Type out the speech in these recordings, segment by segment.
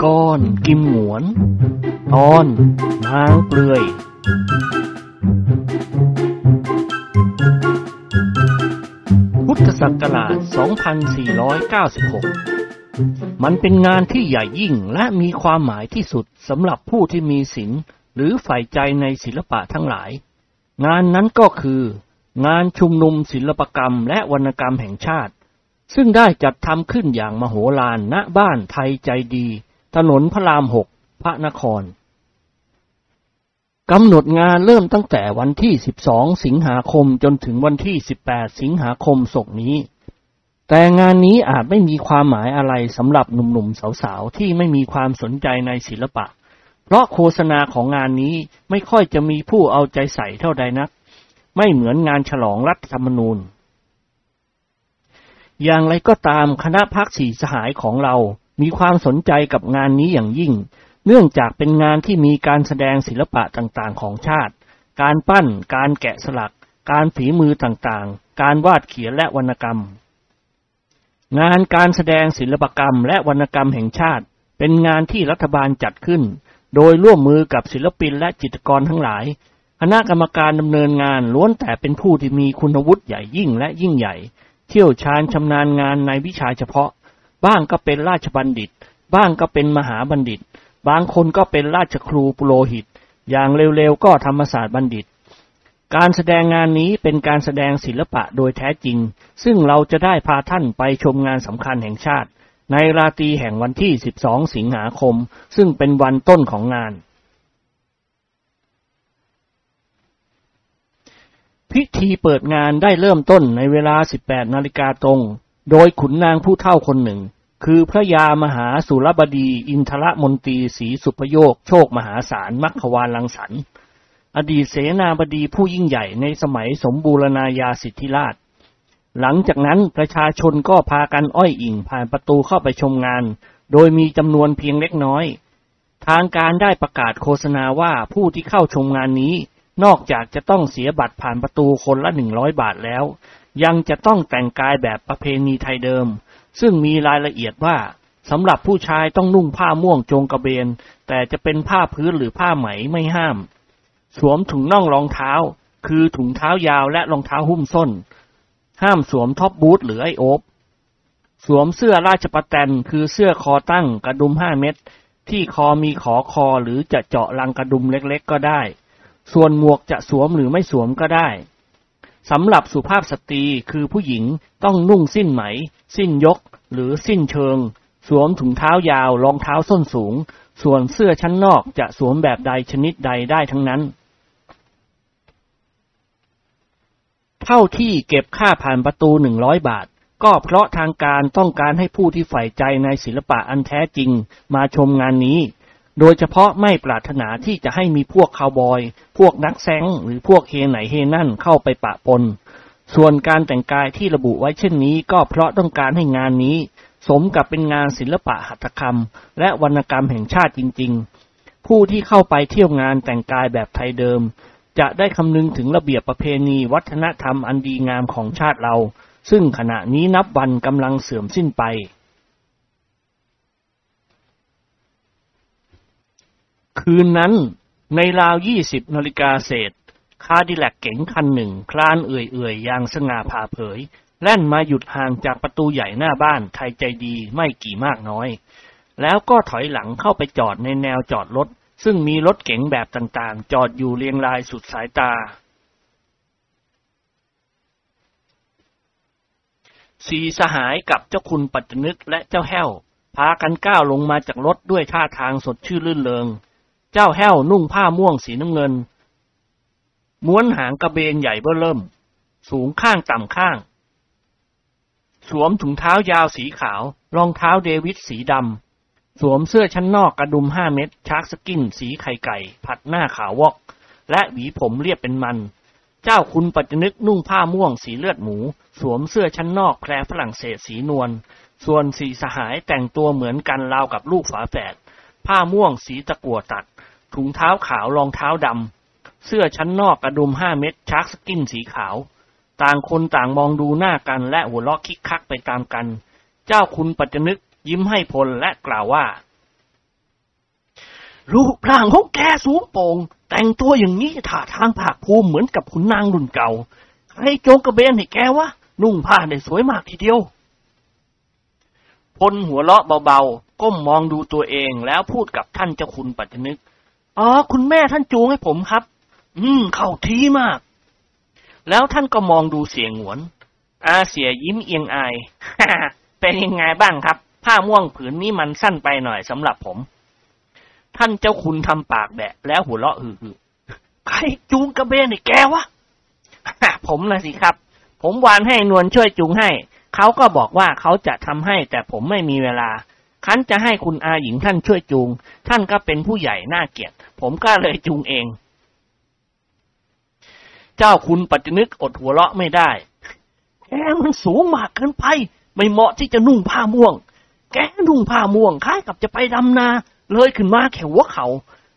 คุณนิกรกิมหงวน ตอนนางเปลือยพุทธศักราช 2496 มันเป็นงานที่ใหญ่ยิ่งและมีความหมายที่สุดสำหรับผู้ที่มีศีลหรือใฝ่ใจในศิลปะทั้งหลาย งานนั้นก็คือ งานชุมนุมศิลปกรรมและวรรณกรรมแห่งชาติซึ่งได้จัดทำขึ้นอย่างมโหฬารณบ้านไทยใจดี ถนนพระรามหกพระนครกำหนดงานเริ่มตั้งแต่วันที่ 12 สิงหาคมจนถึงวันที่ 18 สิงหาคมศกนี้ แต่งานนี้อาจไม่มีความหมายอะไรสำหรับหนุ่มๆสาวๆ ที่ไม่มีความสนใจในศิลปะ เพราะโฆษณาของงานนี้ไม่ค่อยจะมีผู้เอาใจใส่เท่าใดนัก ไม่เหมือนงานฉลองรัฐธรรมนูญ อย่างไรก็ตามคณะพักสีสหายของเรา มีความสนใจกับงานนี้อย่างยิ่ง เนื่องจากเป็นงานที่มีการแสดงศิลปะต่างๆ ของชาติ การปั้น การแกะสลัก การฝีมือต่างๆ การวาดเขียนและวรรณกรรม งานการแสดงศิลปกรรมและวรรณกรรมแห่งชาติ เป็นงานที่รัฐบาลจัดขึ้น โดยร่วมมือกับศิลปินและจิตรกรทั้งหลายคณะกรรมการดำเนินงานล้วนแต่เป็นผู้ที่มีคุณวุฒิใหญ่ยิ่งและยิ่งใหญ่เที่ยวชาญชำนาญงานในวิชาเฉพาะ บ้างก็เป็นราชบัณฑิต บ้างก็เป็นมหาบัณฑิต บางคนก็เป็นราชครูปุโรหิต อย่างเร็วๆก็ธรรมศาสตร์บัณฑิต การแสดงงานนี้เป็นการแสดงศิลปะโดยแท้จริง ซึ่งเราจะได้พาท่านไปชมงานสำคัญแห่งชาติ ในราตรีแห่งวันที่ 12 สิงหาคม ซึ่งเป็นวันต้นของงานพิธีเปิดงานได้เริ่มต้นในเวลา 18 นาฬิกาตรง โดยขุนนางผู้เฒ่าคนหนึ่ง คือพระยามหาสุรบดีอินทรมนตรีศรีสุพโยค โชคมหาศาลมัคควานลังสรรค์อดีตเสนาบดีผู้ยิ่งใหญ่ในสมัยสมบูรณาญาสิทธิราช หลังจากนั้นประชาชนก็พากันอ้อยอิงผ่านประตูเข้าไปชมงาน โดยมีจำนวนเพียงเล็กน้อย ทางการได้ประกาศโฆษณาว่าผู้ที่เข้าชมงานนี้ นอกจากจะต้องเสียบัตรผ่านประตูคนละหนึ่งร้อยบาทแล้ว ยังจะต้องแต่งกายแบบประเพณีไทยเดิม ซึ่งมีรายละเอียดว่าสำหรับผู้ชายต้องนุ่งผ้าม่วงจงกระเบน แต่จะเป็นผ้าพื้นหรือผ้าไหมไม่ห้าม สวมถุงน่องรองเท้า คือถุงเท้ายาวและรองเท้าหุ้มส้น ห้ามสวมท็อปบูทหรือไอโอบสวมเสื้อราชประแตนคือเสื้อคอตั้งกระดุมห้าเม็ดที่คอมีขอคอหรือจะเจาะรังกระดุมเล็กๆก็ได้ ส่วนหมวกจะสวมหรือไม่สวมก็ได้สำหรับสุภาพสตรีคือผู้หญิงต้องนุ่งสิ้นไหม สิ้นยก หรือสิ้นเชิง สวมถุงเท้ายาวรองเท้าส้นสูง ส่วนเสื้อชั้นนอกจะสวมแบบใดชนิดใดได้ทั้งนั้น เท่าที่เก็บค่าผ่านประตูหนึ่งร้อยบาท ก็เพราะทางการต้องการให้ผู้ที่ใฝ่ใจในศิลปะอันแท้จริงมาชมงานนี้ โดยเฉพาะไม่ปรารถนาที่จะให้มีพวกคาวบอย พวกนักแซงหรือพวกเฮไหนเฮนั่นเข้าไปปะปน ส่วนการแต่งกายที่ระบุไว้เช่นนี้ก็เพราะต้องการให้งานนี้ สมกับเป็นงานศิลปะหัตถกรรม และวรรณกรรมแห่งชาติจริง ๆ ผู้ที่เข้าไปเที่ยวงานแต่งกายแบบไทยเดิม จะได้คำนึงถึงระเบียบประเพณีวัฒนธรรมอันดีงามของชาติเรา ซึ่งขณะนี้นับวันกำลังเสื่อมสิ้นไป คืนนั้นในราวยี่สิบนาฬิกาเศษ คาดิแลกเก๋งคันหนึ่ง คลานเอื่อยๆอย่างสง่าผ่าเผย แล่นมาหยุดห่างจากประตูใหญ่หน้าบ้านไทยใจดีไม่กี่มากน้อย แล้วก็ถอยหลังเข้าไปจอดในแนวจอดรถ ซึ่งมีรถเก๋งแบบต่างๆ จอดอยู่เรียงรายสุดสายตา สีสหายกับเจ้าคุณปัจจนึกและเจ้าแห้ว พากันก้าวลงมาจากรถด้วยท่าทางสดชื่นลื่นเริง เจ้าแห้วนุ่งผ้าม่วงสีน้ำเงิน ม้วนหางกระเบนใหญ่เบ้อเริ่ม สูงข้างต่ำข้าง สวมถุงเท้ายาวสีขาว รองเท้าเดวิดสีดำ สวมเสื้อชั้นนอกกระดุมห้าเม็ด sharkskin สีไข่ไก่ ผัดหน้าขาววอก และหวีผมเรียบเป็นมัน เจ้าคุณปัจจนึกนุ่งผ้าม่วงสีเลือดหมู สวมเสื้อชั้นนอกแพรฝรั่งเศสสีนวล ส่วนสี่สหายแต่งตัวเหมือนกันราวกับลูกฝาแฝดผ้าม่วงสีตะกั่วตัด ถุงเท้าขาวรองเท้าดำ เสื้อชั้นนอกกระดุมห้าเม็ด sharkskin สีขาว ต่างคนต่างมองดูหน้ากันและหัวเราะคิกคักไปตามกัน เจ้าคุณปัจจนึกยิ้มให้พลและกล่าวว่า รูปร่างของแกสูงโป่งแต่งตัวอย่างนี้ท่าทางภาคภูมิเหมือนกับขุนนางรุ่นเก่า ใครโจงกระเบนให้แกวะ นุ่งผ้าได้สวยมากทีเดียว พลหัวเราะเบาๆ ก้มมองดูตัวเองแล้วพูดกับท่านเจ้าคุณปัจจนึก อ๋อ คุณแม่ท่านจูงให้ผมครับ อืม เข้าทีมาก แล้วท่านก็มองดูเสียงหวน อาเสียยิ้มเอียงอาย เป็นยังไงบ้างครับ ผ้าม่วงผืนนี้มันสั้นไปหน่อยสำหรับผม ท่านเจ้าคุณทำปากแบะ แล้วหัวเราะฮือๆใครจูงกระเบนไอ้แกวะ ผมนะสิครับ ผมวานให้นวลช่วยจูงให้ เขาก็บอกว่าเขาจะทำให้แต่ผมไม่มีเวลา คันจะให้คุณอาหญิงท่านช่วยจูง ท่านก็เป็นผู้ใหญ่น่าเกียดผมก็เลยจูงเอง เจ้าคุณปัจจนึกอดหัวเราะไม่ได้แกมันสูงมากเกินไป ไม่เหมาะที่จะนุ่งผ้าม่วง แกนุ่งผ้าม่วงคล้ายกับจะไปดำนา เลยขึ้นมาแค่หัวเขา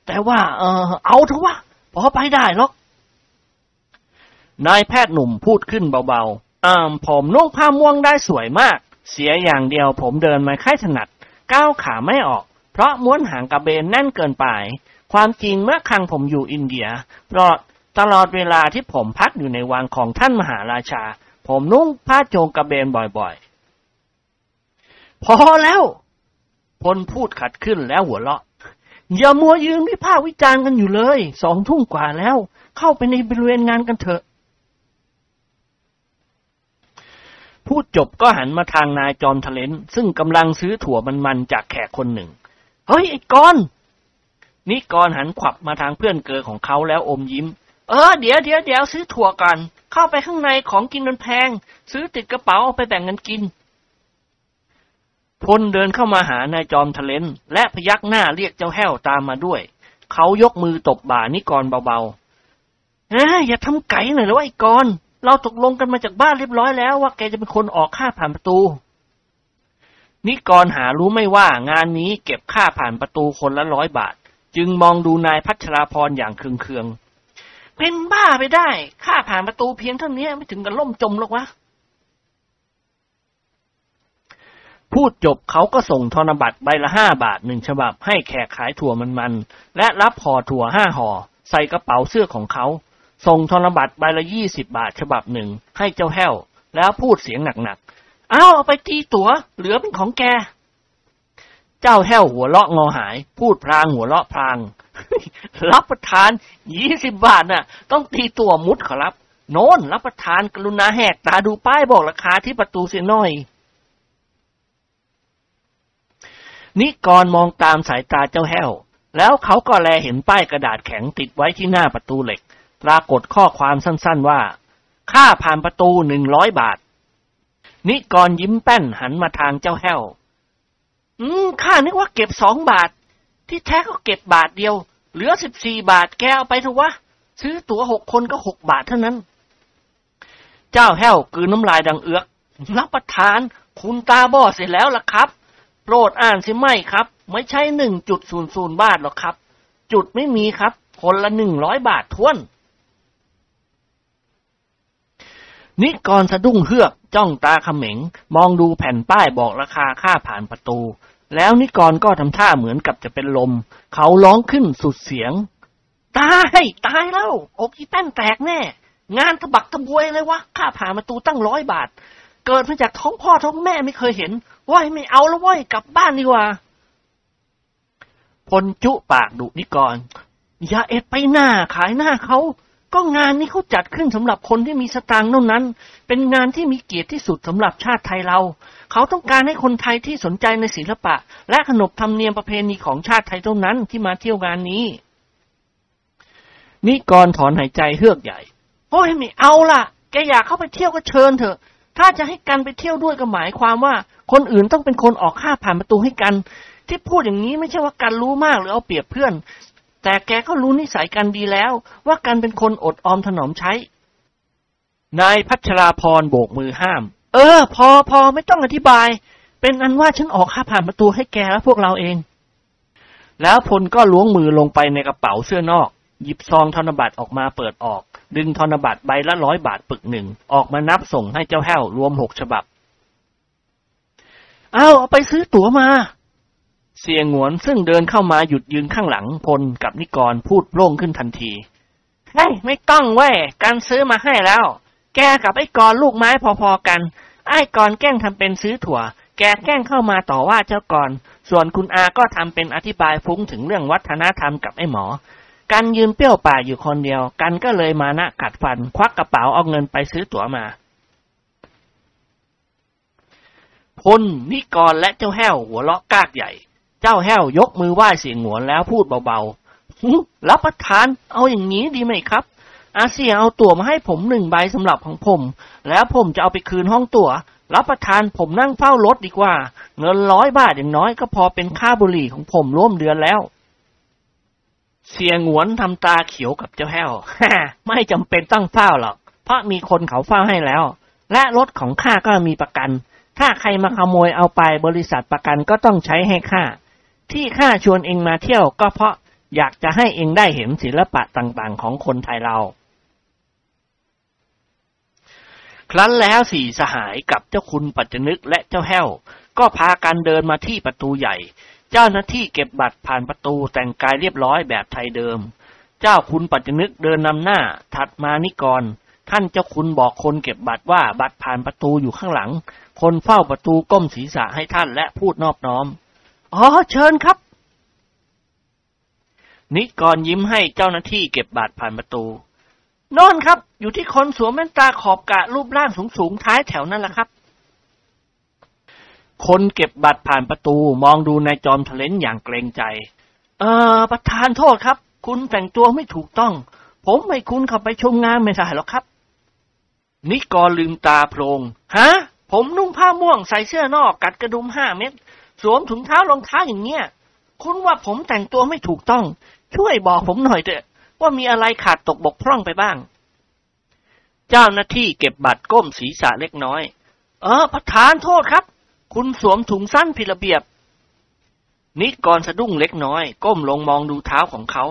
แต่ว่า เออเอาเถอะวะพอไปได้หรอกนายแพทย์หนุ่มพูดขึ้นเบาๆอ่าผมนุ่งผ้าม่วงได้สวยมาก เสียอย่างเดียวผมเดินม่ค่อยถนัด ก้าวขาไม่ออก เพราะม้วนหางกระเบนแน่นเกินไป ความจริงเมื่อครั้งผมอยู่อินเดียเพราะตลอดเวลาที่ผมพักอยู่ในวังของท่านมหาราชา ผมนุ่งผ้าโจงกระเบนบ่อยๆ พอแล้ว พลพูดขัดขึ้นแล้วหัวเราะ อย่ามัวยืนวิพากษ์วิจารณ์กันอยู่เลย สองทุ่มกว่าแล้ว เข้าไปในบริเวณงานกันเถอะ พูดจบก็หันมาทางนายจอมทะเลนซึ่งกำลังซื้อถั่วมันๆจากแขกคนหนึ่ง เฮ้ย ไอ้กอนนิกรหันขวับมาทางเพื่อนเกอของเขาแล้วอมยิ้ม เออ เดี๋ยวเดี๋ยวเดี๋ยวซื้อถั่วก่อน เข้าไปข้างในของกินมันแพง ซื้อติดกระเป๋าเอาไปแบ่งกันกิน พลเดินเข้ามาหานายจอมทะเลนและพยักหน้าเรียกเจ้าแห้วตามมาด้วย เขายกมือตบบ่านิกรเบาๆเฮ้ยอย่าทำไก่หน่อยเลยไอ้กร เราตกลงกันมาจากบ้านเรียบร้อยแล้วว่าแกจะเป็นคนออกค่าผ่านประตู นิกรหารู้ไม่ว่างานนี้เก็บค่าผ่านประตูคนละร้อยบาท จึงมองดูนายพัชราพรอย่างเคืองๆเป็นบ้าไปได้ ค่าผ่านประตูเพียงเท่านี้ไม่ถึงกับล่มจมหรอกวะพูดจบเขาก็ส่งธนบัตรใบละห้าบาทหนึ่งฉบับให้แขกขายถั่วมันๆ และรับห่อถั่วห้าห่อ ใส่กระเป๋าเสื้อของเขา ส่งธนบัตรใบละยี่สิบบาทฉบับหนึ่ง ให้เจ้าแห้ว แล้วพูดเสียงหนักๆ เอาเอาไปตีตัว๋ว เหลือเป็นของแก เจ้าแห้วหัวเราะงอหาย พูดพลางหัวเราะพลาง รับประทานยี่สิบบาทน่ะ ต้องตีตัวมุดขอรับ โน้นรับประทานกรุณาแหกตาดูป้ายบอกราคาที่ประตูเสียหน่อยนิกรมองตามสายตาเจ้าแห้ว แล้วเขาก็แลเห็นป้ายกระดาษแข็งติดไว้ที่หน้าประตูเหล็ก ปรากฏข้อความสั้นๆว่า ค่าผ่านประตูหนึ่งร้อยบาท นิกรยิ้มแป้นหันมาทางเจ้าแห้ว อืมข้านึกว่าเก็บสองบาท ที่แท้ก็เก็บบาทเดียว เหลือสิบสี่บาทแกเอาไปเถอะวะ ซื้อตั๋วหกคนก็หกบาทเท่านั้น เจ้าแห้วกืนน้ำลายดังเอือกรับประทานคุณตาบอดเสร็จแล้วล่ะครับ โปรดอ่านสิไม่ครับ ไม่ใช่หนึ่งจุดศูนย์ศูนย์บาทหรอกครับ จุดไม่มีครับ คนละหนึ่งร้อยบาทท้วน นิกรสะดุ้งเฮือกจ้องตาเขม็ง มองดูแผ่นป้ายบอกราคาค่าผ่านประตู แล้วนิกรก็ทำท่าเหมือนกับจะเป็นลม เขาร้องขึ้นสุดเสียง ตายตายแล้วอกอีแป้นแตกแน่ งานตะบักตะบวยเลยวะค่าผ่านประตูตั้งร้อยบาท เกิดมาจากท้องพ่อท้องแม่ไม่เคยเห็นว้ายไม่เอาแล้วว้ยกลับบ้านดีกว่าพลจุปากดุนิกร อย่าเอ็ดไปหน้าขายหน้าเขา ก็งานนี้เขาจัดขึ้นสำหรับคนที่มีสตางค์เท่านั้น เป็นงานที่มีเกียรติที่สุดสำหรับชาติไทยเรา เขาต้องการให้คนไทยที่สนใจในศิลปะ และขนบธรรมเนียมประเพณีของชาติไทยเท่านั้นที่มาเที่ยวงานนี้นิกรถอนหายใจเฮือกใหญ่โอ้ยไม่เอาล่ะ แกอยากเข้าไปเที่ยวก็เชิญเถอะ ถ้าจะให้กันไปเที่ยวด้วยก็หมายความว่า คนอื่นต้องเป็นคนออกค่าผ่านประตูให้กัน ที่พูดอย่างนี้ไม่ใช่ว่ากันรู้มากหรือเอาเปรียบเพื่อน แต่แกก็รู้นิสัยกันดีแล้ว ว่ากันเป็นคนอดออมถนอมใช้ นายพัชราพรโบกมือห้าม เออ พอพอไม่ต้องอธิบาย เป็นอันว่าฉันออกค่าผ่านประตูให้แกและพวกเราเอง แล้วพลก็ล้วงมือลงไปในกระเป๋าเสื้อนอก หยิบซองธนบัตรออกมาเปิดออก ดึงธนบัตรใบละร้อยบาทปึกหนึ่ง ออกมานับส่งให้เจ้าแห้วรวมหกฉบับ เอาเอาไปซื้อตั๋วมา เสียงหวนซึ่งเดินเข้ามาหยุดยืนข้างหลังพลกับนิกรพูดโล่งขึ้นทันทีเฮ้ยไม่ต้องเว้ยการซื้อมาให้แล้ว แกกับไอ้กรลูกไม้พอๆกัน ไอ้กรแกล้งทำเป็นซื้อถั่ว แกแกล้งเข้ามาต่อว่าเจ้ากรส่วนคุณอาก็ทำเป็นอธิบายฟุ้งถึงเรื่องวัฒนธรรมกับไอ้หมอ กันยืนเปรี้ยวป่าอยู่คนเดียว กันก็เลยมานะกัดฟัน ควักกระเป๋าเอาเงินไปซื้อตั๋วมาพลนิกรและเจ้าแห้วหัวเราะกากใหญ่ เจ้าแห้วยกมือไหว้เสียงหวนแล้วพูดเบาๆรับประทาน เอาอย่างนี้ดีไหมครับ อาเซียเอาตั๋วมาให้ผมหนึ่งใบสำหรับของผม แล้วผมจะเอาไปคืนห้องตั๋ว รับประทานผมนั่งเฝ้ารถดีกว่า เงินร้อยบาทอย่างน้อยก็พอเป็นค่าบุหรี่ของผมร่วมเดือนแล้วเสียงหวนทำตาเขียวกับเจ้าแห้ว ไม่จำเป็นต้องเฝ้าหรอก เพราะมีคนเขาเฝ้าให้แล้ว และรถของข้าก็มีประกัน ถ้าใครมาขโมยเอาไปบริษัทประกันก็ต้องใช้ให้ข้า ที่ข้าชวนเองมาเที่ยวก็เพราะอยากจะให้เองได้เห็นศิลปะต่างๆ ของคนไทยเรา ครั้นแล้วสี่สหายกับเจ้าคุณปัจจนึกและเจ้าแห้ว ก็พากันเดินมาที่ประตูใหญ่ เจ้าหน้าที่เก็บบัตรผ่านประตูแต่งกายเรียบร้อยแบบไทยเดิม เจ้าคุณปัจจนึกเดินนำหน้า ถัดมานิกรท่านเจ้าคุณบอกคนเก็บบัตรว่าบัตรผ่านประตูอยู่ข้างหลัง คนเฝ้าประตูก้มศีรษะให้ท่านและพูดนอบน้อม อ๋อ เชิญครับ นิกรยิ้มให้เจ้าหน้าที่เก็บบาดผ่านประตูนอนครับ อยู่ที่คนสวมแว่นตาขอบกะรูปร่างสูงสูงท้ายแถวนั่นแหละครับ คนเก็บบัตรผ่านประตูมองดูนายจอมทะเลนอย่างเกรงใจ เอ่อประธานโทษครับ คุณแต่งตัวไม่ถูกต้อง ผมไม่คุณเข้าไปชมงานไม่ได้หรอกครับ นิกรลืมตาโพลงฮะ ผมนุ่งผ้าม่วงใส่เสื้อนอกกัดกระดุมห้าเม็ด สวมถุงเท้ารองเท้าอย่างเงี้ย คุณว่าผมแต่งตัวไม่ถูกต้อง ช่วยบอกผมหน่อยเถอะ ว่ามีอะไรขาดตกบกพร่องไปบ้าง เจ้าหน้าที่เก็บบัตรก้มศีรษะเล็กน้อย เออ ประธานโทษครับ คุณสวมถุงสั้นผิดระเบียบ นิกรสะดุ้งเล็กน้อย ก้มลงมองดูเท้าของเขา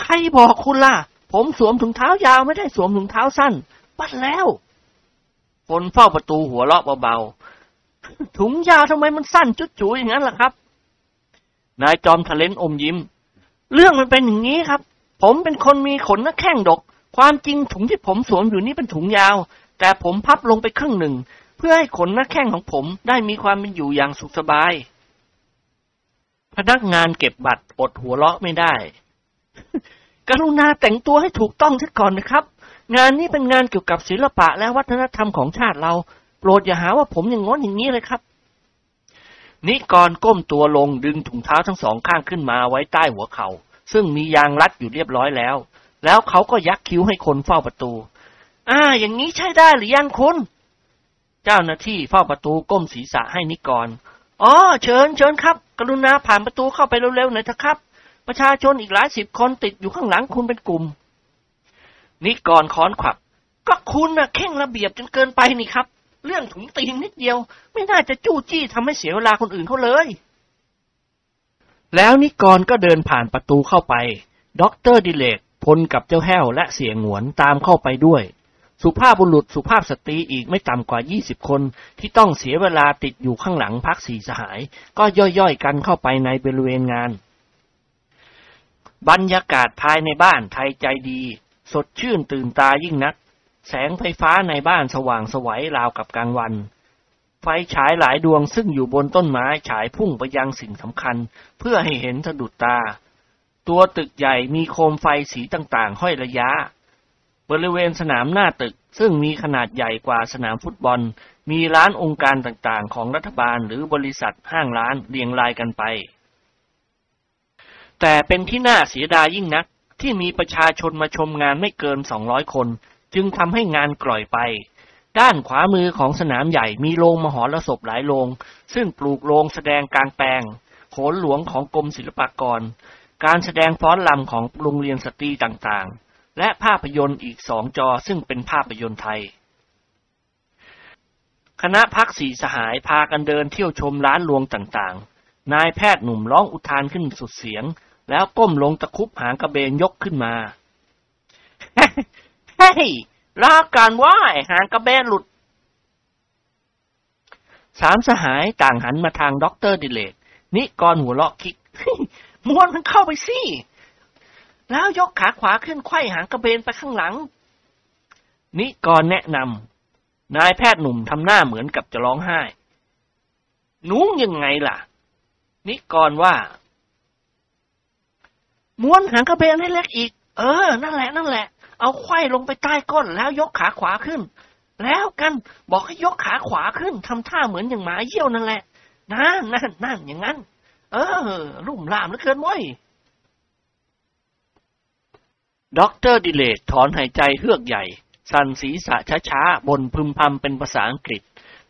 ใครบอกคุณล่ะ ผมสวมถุงเท้ายาวไม่ได้สวมถุงเท้าสั้น ปัดแล้ว คนเฝ้าประตูหัวเราะเบาๆ ถุงยาวทำไมมันสั้นจุดจูอย่างนั้นล่ะครับ นายจอมทะเลนอมยิ้ม เรื่องมันเป็นอย่างนี้ครับ ผมเป็นคนมีขนหน้าแข้งดก ความจริงถุงที่ผมสวมอยู่นี่เป็นถุงยาว แต่ผมพับลงไปครึ่งหนึ่ง เพื่อให้ขนหน้าแข้งของผมได้มีความเป็นอยู่อย่างสุขสบาย พนักงานเก็บบัตรอดหัวเราะไม่ได้ กรุณาแต่งตัวให้ถูกต้องซะก่อนนะครับ งานนี้เป็นงานเกี่ยวกับศิลปะและวัฒนธรรมของชาติเรา โปรดอย่าหาว่าผมอย่างง้นอย่างนี้เลยครับ นิกรก้มตัวลงดึงถุงเท้าทั้งสองข้างขึ้นมาไว้ใต้หัวเขาซึ่งมียางรัดอยู่เรียบร้อยแล้ว แล้วเขาก็ยักคิ้วให้คนเฝ้าประตู อ่า อย่างนี้ใช่ได้หรือยังคุณ เจ้าหน้าที่เฝ้าประตูก้มศีรษะให้นิกร อ๋อ เชิญเชิญครับ กรุณาผ่านประตูเข้าไปเร็วๆหน่อยเถอะครับ ประชาชนอีกหลายสิบคนติดอยู่ข้างหลังคุณเป็นกลุ่ม นิกรค้อนขวับ ก็คุณน่ะเข่งระเบียบจนเกินไปนี่ครับ เรื่องถุงตีนนิดเดียว ไม่น่าจะจู้จี้ทำให้เสียเวลาคนอื่นเขาเลย แล้วนิกรก็เดินผ่านประตูเข้าไปด็อกเตอร์ดิเรกพลกับเจ้าแห้วและเสี่ยหงวนตามเข้าไปด้วย สุภาพบุรุษสุภาพสตรีอีกไม่ต่ำกว่ายี่สิบคนที่ต้องเสียเวลาติดอยู่ข้างหลังพรรคสี่สหาย ก็ทยอยๆกันเข้าไปในบริเวณงาน บรรยากาศภายในบ้านไทยใจดี สดชื่นตื่นตายิ่งนัก แสงไฟฟ้าในบ้านสว่างสวัยราวกับกลางวัน ไฟฉายหลายดวงซึ่งอยู่บนต้นไม้ฉายพุ่งไปยังสิ่งสำคัญ เพื่อให้เห็นสะดุดตา ตัวตึกใหญ่มีโคมไฟสีต่างๆ ห้อยระยะ บริเวณสนามหน้าตึกซึ่งมีขนาดใหญ่กว่าสนามฟุตบอล มีร้านองค์การต่างๆ ของรัฐบาลหรือบริษัทห้างร้านเรียงรายกันไป แต่เป็นที่น่าเสียดายยิ่งนักที่มีประชาชนมาชมงานไม่เกินสองร้อยคน จึงทำให้งานกล่อยไป ด้านขวามือของสนามใหญ่มีโรงมหรสพหลายโรง ซึ่งปลูกโรงแสดงกลางแปลง โขนหลวงของกรมศิลปากร การแสดงฟ้อนลำของโรงเรียนสตรีต่างๆ และภาพยนตร์อีกสองจอซึ่งเป็นภาพยนตร์ไทยคณะพักสีสหายพากันเดินเที่ยวชมร้านรวงต่างๆ นายแพทย์หนุ่มร้องอุทานขึ้นสุดเสียง แล้วก้มลงตะครุบหางกระเบนยกขึ้นมา ฮ้ยลาการว่าหางกระเบนหลุด สามสหายต่างหันมาทางด็อกเตอร์ดิเรกนิกรหัวเราะคิกม้วนมันเข้าไปสิ แล้วยกขาขวาขึ้นไขว้หางกระเบนไปข้างหลัง นิกรแนะนำนายแพทย์หนุ่มทำหน้าเหมือนกับจะร้องไห้หนุ้งยังไงล่ะ นิกรว่า ม้วนหางกระเบนให้เล็กอีก เออ นั่นแหละ นั่นแหละ เอาไขว้ลงไปใต้ก้นแล้วยกขาขวาขึ้น แล้วกันบอกให้ยกขาขวาขึ้นทำท่าเหมือนอย่างหมาเยี่ยวนั่นแหละนั่นนั่นนั่นอย่างนั้น เออ รุ่มร่ามเหลือเกินว้ยด็อกเตอร์ดิเรกถอนหายใจเฮือกใหญ่ สั่นศีรษะช้าๆบนพึมพำเป็นภาษาอังกฤษ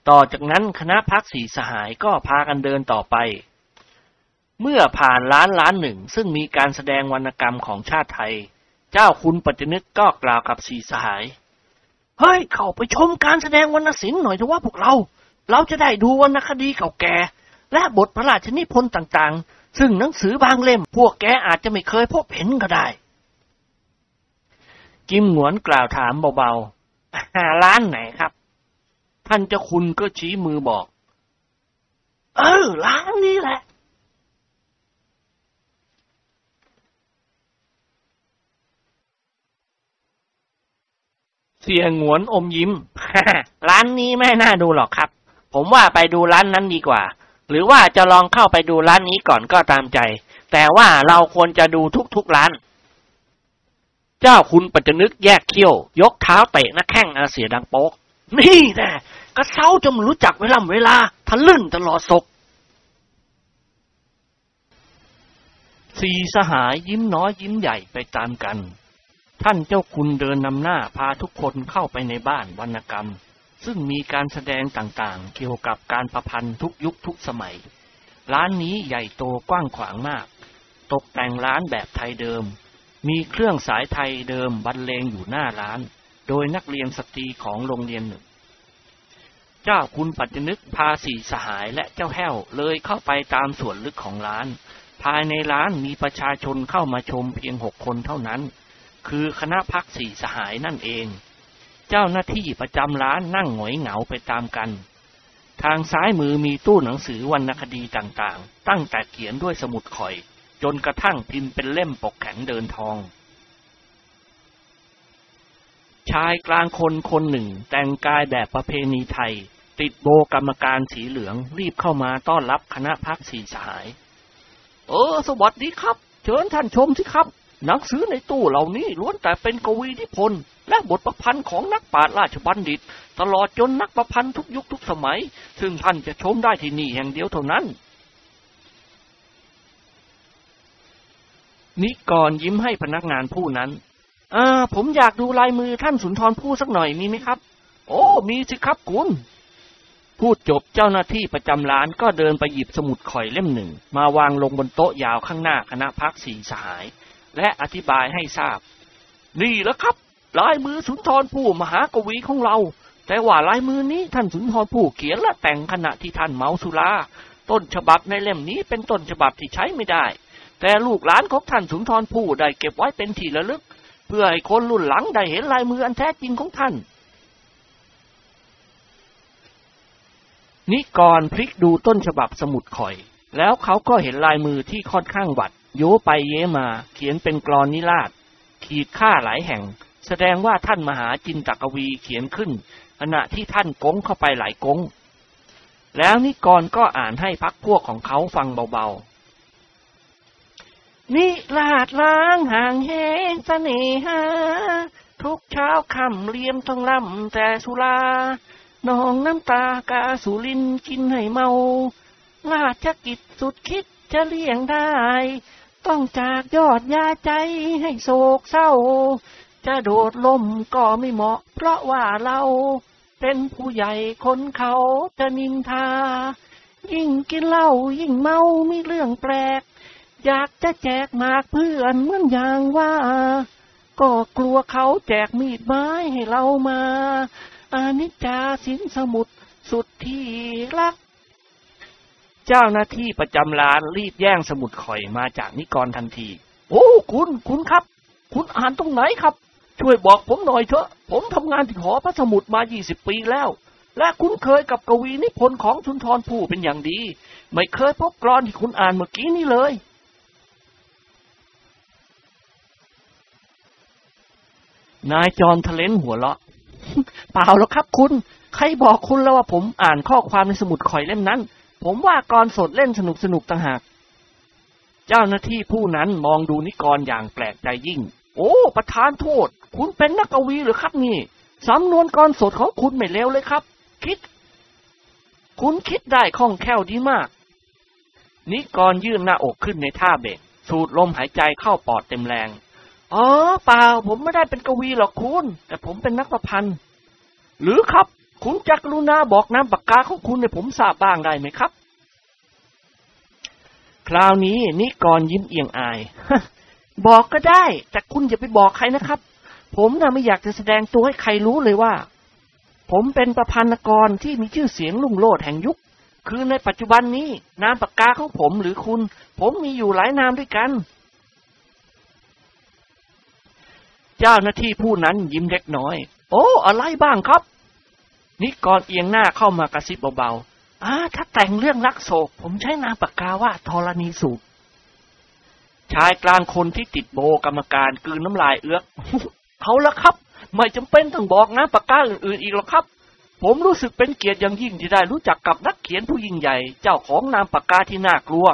ต่อจากนั้นคณะพักสีสหายก็พากันเดินต่อไป เมื่อผ่านร้านร้านหนึ่งซึ่งมีการแสดงวรรณกรรมของชาติไทย เจ้าคุณปัจจนึกก็กล่าวกับสีสหาย เฮ้ย เข้าไปชมการแสดงวรรณศิลป์หน่อยเถอะว่าพวกเรา เราจะได้ดูวรรณคดีเก่าแก่ และบทพระราชนิพนธ์ต่างๆ ซึ่งหนังสือบางเล่ม พวกแกอาจจะไม่เคยพบเห็นก็ได้ กิมหนวนกล่าวถามเบาๆ ร้านไหนครับ ท่านเจ้าคุณก็ชี้มือบอก เออร้านนี้แหละ เสียงวนอมยิ้ม ร้านนี้ไม่น่าดูหรอกครับ ผมว่าไปดูร้านนั้นดีกว่า หรือว่าจะลองเข้าไปดูร้านนี้ก่อนก็ตามใจ แต่ว่าเราควรจะดูทุกๆร้าน เจ้าคุณปัจจนึกแยกเขี้ยว ยกเท้าเตะหน้าแข้งอาเสียดังโป๊ก นี่แน่กระเซ้าจนรู้จักเวลาเวลาทะลึ่งตลอดศกสี่สหายยิ้มน้อยยิ้มใหญ่ไปตามกัน ท่านเจ้าคุณเดินนำหน้าพาทุกคนเข้าไปในบ้านวรรณกรรม ซึ่งมีการแสดงต่างๆ เกี่ยวกับการประพันธ์ทุกยุคทุกสมัย ร้านนี้ใหญ่โตกว้างขวางมาก ตกแต่งร้านแบบไทยเดิม มีเครื่องสายไทยเดิมบรรเลงอยู่หน้าร้าน โดยนักเรียนสตรีของโรงเรียนหนึ่ง เจ้าคุณปัจจนึกพาสีสหายและเจ้าแห้วเลยเข้าไปตามส่วนลึกของร้าน ภายในร้านมีประชาชนเข้ามาชมเพียงหกคนเท่านั้น คือคณะพักสี่สหายนั่นเอง เจ้าหน้าที่ประจำร้านนั่งหงอยเหงาไปตามกัน ทางซ้ายมือมีตู้หนังสือวรรณคดีต่างๆ ตั้งแต่เขียนด้วยสมุดข่อย จนกระทั่งพิมพ์เป็นเล่มปกแข็งเดินทอง ชายกลางคนคนหนึ่งแต่งกายแบบประเพณีไทย ติดโบกรรมการสีเหลืองรีบเข้ามาต้อนรับคณะพักสี่สหาย เออ สวัสดีครับ เชิญท่านชมสิครับ หนังสือในตู้เหล่านี้ล้วนแต่เป็นกวีนิพนธ์และบทประพันธ์ของนักปราชญ์ราชบัณฑิต ตลอดจนนักประพันธ์ทุกยุคทุกสมัย ซึ่งท่านจะชมได้ที่นี่แห่งเดียวเท่านั้น นิกรยิ้มให้พนักงานผู้นั้นอ่าผมอยากดูลายมือท่านสุนทรภู่สักหน่อยมีไหมครับ โอ้ มีสิครับคุณพูดจบเจ้าหน้าที่ประจำร้านก็เดินไปหยิบสมุดข่อยเล่มหนึ่ง มาวางลงบนโต๊ะยาวข้างหน้าคณะพักสี่สหาย และอธิบายให้ทราบ นี่แหละครับลายมือสุนทรภู่มหากวีของเรา แต่ว่าลายมือนี้ท่านสุนทรภู่เขียนและแต่งขณะที่ท่านเมาสุราต้นฉบับในเล่มนี้เป็นต้นฉบับที่ใช้ไม่ได้ แต่ลูกหลานของท่านสุนทรภู่ได้เก็บไว้เป็นที่ระลึก เพื่อให้คนรุ่นหลังได้เห็นลายมืออันแท้จริงของท่าน นิกรพลิกดูต้นฉบับสมุดข่อย แล้วเขาก็เห็นลายมือที่ค่อนข้างหวัด โยไปเยมา เขียนเป็นกรอนนิราศขีดค่าหลายแห่ง แสดงว่าท่านมหาจินตกวีเขียนขึ้น ขณะที่ท่านก้งเข้าไปหลายก้ง แล้วนิกรก็อ่านให้พักพวกของเขาฟังเบาๆ นิลาดล้างห่างแหงเสน่หาทุกเช้าค่ำเลียมต้องล่ำแต่สุราน้องน้ำตากาสุรินกินให้เมาราชกิจสุดคิดจะเลี่ยงได้ ต้องจากยอดยาใจให้โศกเศร้า จะโดดล่มก็ไม่เหมาะ เพราะว่าเราเป็นผู้ใหญ่คนเขาจะนินทา ยิ่งกินเหล้ายิ่งเมามีเรื่องแปลก อยากจะแจกหมากเพื่อนเหมือนอย่างว่า ก็กลัวเขาแจกมีดไม้ให้เรามาอานิจจาสินสมุทรสุดที่รัก เจ้าหน้าที่ประจำร้านรีบแย่งสมุดข่อยมาจากนิกรทันที โอ้คุณคุณครับ คุณอ่านตรงไหนครับ ช่วยบอกผมหน่อยเถอะ ผมทำงานที่หอพระสมุดมา 20 ปีแล้ว และคุ้นเคยกับกวีนิพนธ์ของสุนทรภู่เป็นอย่างดี ไม่เคยพบกรอนที่คุณอ่านเมื่อกี้นี้เลยนายจอมทะเลนหัวเราะ เปล่าแล้วครับคุณ ใครบอกคุณแล้วว่าผมอ่านข้อความในสมุดข่อยเล่มนั้น ผมว่ากรสดเล่นสนุกสนุกต่างหาก เจ้าหน้าที่ผู้นั้นมองดูนิกรอย่างแปลกใจยิ่ง โอ้ ประธานโทษ คุณเป็นนักกวีหรือครับนี่ สำนวนกรสดของคุณไม่เลวเลยครับ คิด คุณคิดได้คล่องแคล่วดีมาก นิกรยื่นหน้าอกขึ้นในท่าเบกสูดลมหายใจเข้าปอดเต็มแรง อ๋อ เปล่า ผมไม่ได้เป็นกวีหรอกคุณ แต่ผมเป็นนักประพันธ์ หรือครับ คุณจักรุณาบอกนามปากกาของคุณให้ผมทราบบ้างได้ไหมครับ คราวนี้นิกรยิ้มเอียงอาย บอกก็ได้ แต่คุณอย่าไปบอกใครนะครับ ผมน่ะไม่อยากจะแสดงตัวให้ใครรู้เลยว่า ผมเป็นประพันธ์กรที่มีชื่อเสียงลุ่งโลดแห่งยุค คือในปัจจุบันนี้ นามปากกาของผมหรือคุณ ผมมีอยู่หลายนามด้วยกันเจ้าหน้าที่ผู้นั้นยิ้มเล็กน้อย โอ้ อะไรบ้างครับ นิกรเอียงหน้าเข้ามากระซิบเบาๆอ่าถ้าแต่งเรื่องรักโศก ผมใช้นามปากกาว่าธรณีสูบชายกลางคนที่ติดโบกรรมการกืนน้ำลายเอื้อกเอาละครับ ไม่จำเป็นต้องบอกนะปากกาอื่นๆอีกหรอกครับ ผมรู้สึกเป็นเกียรติอย่างยิ่งที่ได้รู้จักกับนักเขียนผู้ยิ่งใหญ่ เจ้าของนามปากกาที่น่ากลัว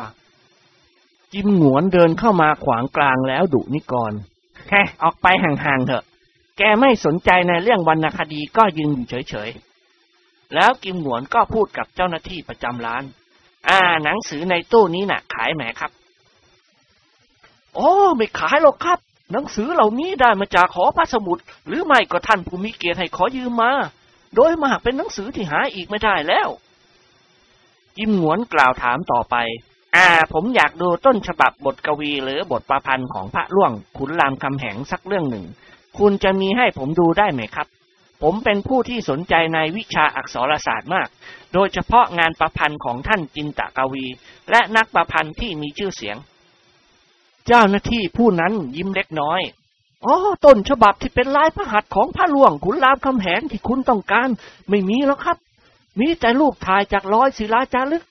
จิมหงวนเดินเข้ามาขวางกลางแล้วดุนิกรแค่ออกไปห่างๆเถอะ แกไม่สนใจในเรื่องวรรณคดีก็ยืนอยู่เฉยๆ แล้วกิมหงวนก็พูดกับเจ้าหน้าที่ประจำร้าน อ่า หนังสือในตู้นี้น่ะ ขายไหมครับ โอ้ ไม่ขายหรอกครับ หนังสือเหล่านี้ได้มาจากขอพระสมุด หรือไม่ก็ท่านผู้มีเกียรติให้ขอยืมมา โดยมากเป็นหนังสือที่หาอีกไม่ได้แล้วยิมหวนกล่าวถามต่อไป อ่า ผมอยากดูต้นฉบับบทกวีหรือบทประพันธ์ของพระล่วงขุนรามคำแหงสักเรื่องหนึ่ง คุณจะมีให้ผมดูได้ไหมครับ ผมเป็นผู้ที่สนใจในวิชาอักษรศาสตร์มาก โดยเฉพาะงานประพันธ์ของท่านจินตะกวี และนักประพันธ์ที่มีชื่อเสียง เจ้าหน้าที่ผู้นั้นยิ้มเล็กน้อย อ๋อ ต้นฉบับที่เป็นลายพระหัตถ์ของพระหลวงขุนรามคำแหงที่คุณต้องการ ไม่มีแล้วครับ มีแต่รูปถ่ายจากร้อยศิลาจารึก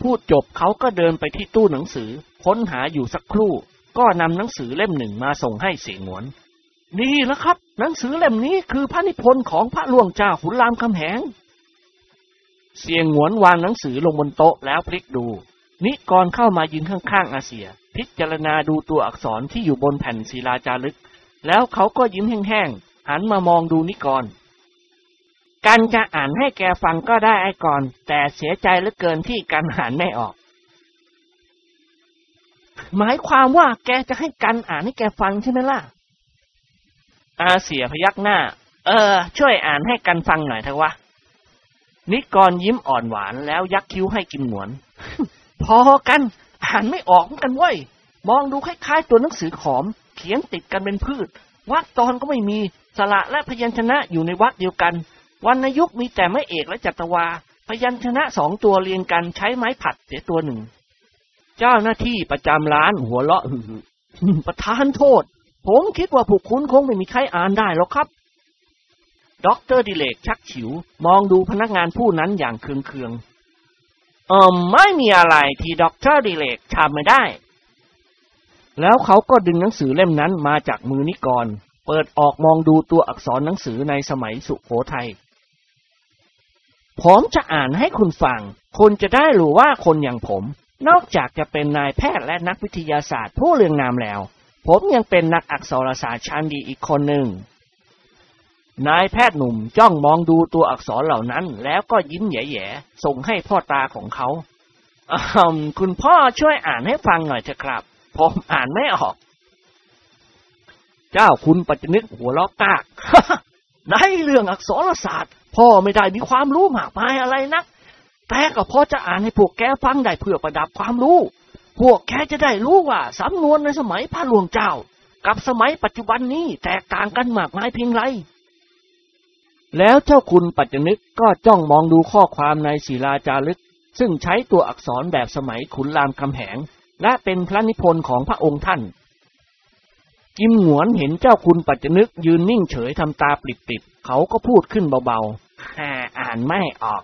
พูดจบเขาก็เดินไปที่ตู้หนังสือ ค้นหาอยู่สักครู่ ก็นำหนังสือเล่มหนึ่งมาส่งให้เสียงหวน นี่แหละครับ หนังสือเล่มนี้คือพระนิพนธ์ของพระหลวงเจ้าขุนรามคำแหง เสียงหวนวางหนังสือลงบนโต๊ะแล้วพลิกดู นิกรเข้ามายืนข้างๆอาเซีย พิจารณาดูตัวอักษรที่อยู่บนแผ่นศิลาจารึก แล้วเขาก็ยิ้มแห้งๆ หันมามองดูนิกรการจะอ่านให้แกฟังก็ได้ไอ้ก่อนแต่เสียใจเหลือเกินที่การอ่านไม่ออก หมายความว่าแกจะให้กันอ่านให้แกฟังใช่ไหมล่ะ อาเสียพยักหน้า เออ ช่วยอ่านให้กันฟังหน่อยเถอะวะ นิกรยิ้มอ่อนหวานแล้วยักคิ้วให้กิมหนวน พอกัน อ่านไม่ออกเหมือนกันเว้ย มองดูคล้ายๆตัวหนังสือขอม เขียนติดกันเป็นพืชวรรคตอนก็ไม่มี สระและพยัญชนะอยู่ในวรรคเดียวกัน วรรณยุกมีแต่ไม่เอกและจัตวา พยัญชนะสองตัวเรียงกันใช้ไม้ผัดเสียตัวหนึ่ง เจ้าหน้าที่ประจำร้านหัวเราะหึ่มๆประธานโทษ ผมคิดว่าพวกคุณคงไม่มีใครอ่านได้หรอกครับด็อกเตอร์ดิเรกชักฉิว มองดูพนักงานผู้นั้นอย่างเคืองๆเออไม่มีอะไรที่ด็อกเตอร์ดิเรกทำไม่ได้ แล้วเขาก็ดึงหนังสือเล่มนั้นมาจากมือนิกร เปิดออกมองดูตัวอักษรหนังสือในสมัยสุโขทัยผมจะอ่านให้คุณฟังคุณจะได้รู้ว่าคนอย่างผม นอกจากจะเป็นนายแพทย์และนักวิทยาศาสตร์ผู้เรืองนามแล้ว ผมยังเป็นนักอักษรศาสตร์ชั้นดีอีกคนหนึ่ง นายแพทย์หนุ่มจ้องมองดูตัวอักษรเหล่านั้น แล้วก็ยิ้มแย่ๆ ส่งให้พ่อตาของเขาอืมคุณพ่อช่วยอ่านให้ฟังหน่อยเถอะครับ ผมอ่านไม่ออก เจ้าคุณปัจจนึกหัวล้อกากในเรื่องอักษรศาสตร์ พ่อไม่ได้มีความรู้มากมายอะไรนักแต่ก็พอจะอ่านให้พวกแกฟังได้เพื่อประดับความรู้ พวกแกจะได้รู้ว่าสำนวนในสมัยพระหลวงเจ้า กับสมัยปัจจุบันนี้แตกต่างกันมากมายเพียงไร แล้วเจ้าคุณปัจจนึกก็จ้องมองดูข้อความในศิลาจารึก ซึ่งใช้ตัวอักษรแบบสมัยขุนรามคำแหง และเป็นพระนิพนธ์ของพระองค์ท่าน กิมหวนเห็นเจ้าคุณปัจจนึกยืนนิ่งเฉยทำตาปลิบๆเขาก็พูดขึ้นเบาฮ่าอ่านไม่ออก